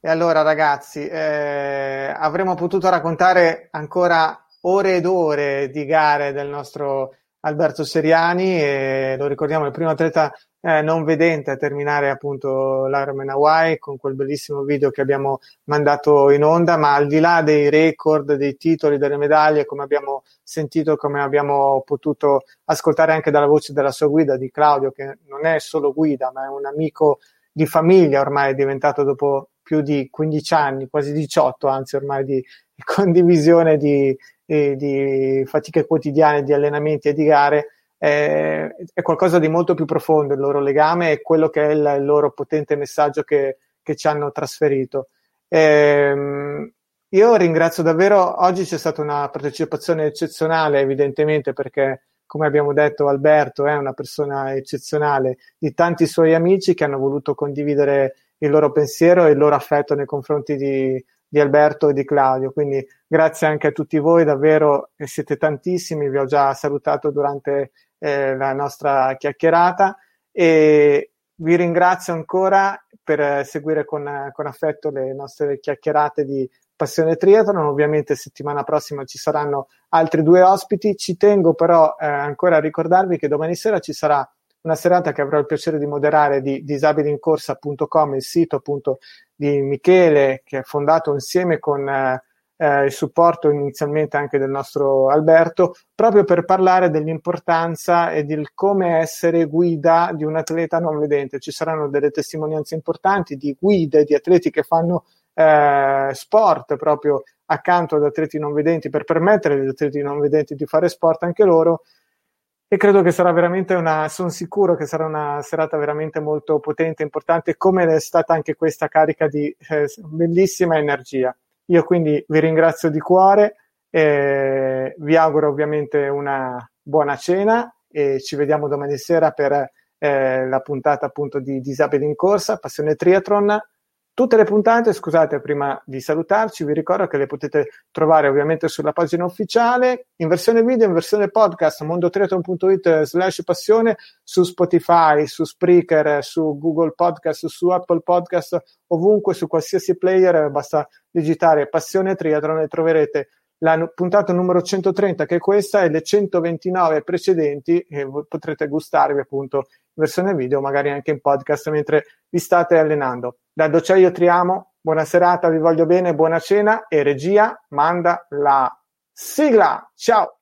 E allora ragazzi, eh, avremmo potuto raccontare ancora ore ed ore di gare del nostro Alberto Seriani e lo ricordiamo il primo atleta eh, non vedente a terminare appunto l'Ironman Hawaii con quel bellissimo video che abbiamo mandato in onda, ma al di là dei record, dei titoli, delle medaglie, come abbiamo sentito, come abbiamo potuto ascoltare anche dalla voce della sua guida di Claudio, che non è solo guida, ma è un amico di famiglia ormai è diventato dopo più di 15 anni, quasi 18 anzi ormai di <laughs> condivisione di, di, di fatiche quotidiane, di allenamenti e di gare, eh, è qualcosa di molto più profondo il loro legame e quello che è il, il loro potente messaggio che, che ci hanno trasferito. Eh, io ringrazio davvero, oggi c'è stata una partecipazione eccezionale evidentemente perché come abbiamo detto Alberto è una persona eccezionale di tanti suoi amici che hanno voluto condividere il loro pensiero e il loro affetto nei confronti di, di Alberto e di Claudio. Quindi grazie anche a tutti voi, davvero siete tantissimi, vi ho già salutato durante eh, la nostra chiacchierata e vi ringrazio ancora per seguire con, con affetto le nostre chiacchierate di Passione Triathlon. Ovviamente settimana prossima ci saranno altri due ospiti. Ci tengo però eh, ancora a ricordarvi che domani sera ci sarà una serata che avrò il piacere di moderare di disabilincorsa.com, il sito appunto di Michele che ha fondato insieme con eh, eh, il supporto inizialmente anche del nostro Alberto, proprio per parlare dell'importanza e del come essere guida di un atleta non vedente. Ci saranno delle testimonianze importanti di guide, di atleti che fanno eh, sport proprio accanto ad atleti non vedenti per permettere agli atleti non vedenti di fare sport anche loro e credo che sarà veramente una, sono sicuro che sarà una serata veramente molto potente, importante, come è stata anche questa carica di eh, bellissima energia. Io quindi vi ringrazio di cuore, eh, vi auguro ovviamente una buona cena e ci vediamo domani sera per eh, la puntata appunto di Disabili in Corsa, Passione Triathlon Tutte le puntate, scusate, prima di salutarci, vi ricordo che le potete trovare ovviamente sulla pagina ufficiale, in versione video, in versione podcast, mondotriathlon.it slash passione, su Spotify, su Spreaker, su Google Podcast, su Apple Podcast, ovunque, su qualsiasi player, basta digitare Passione Triathlon e troverete la puntata numero 130 che è questa e le 129 precedenti e potrete gustarvi appunto in versione video, magari anche in podcast mentre vi state allenando. Da Doceio Triamo, buona serata, vi voglio bene, buona cena e regia manda la sigla. Ciao!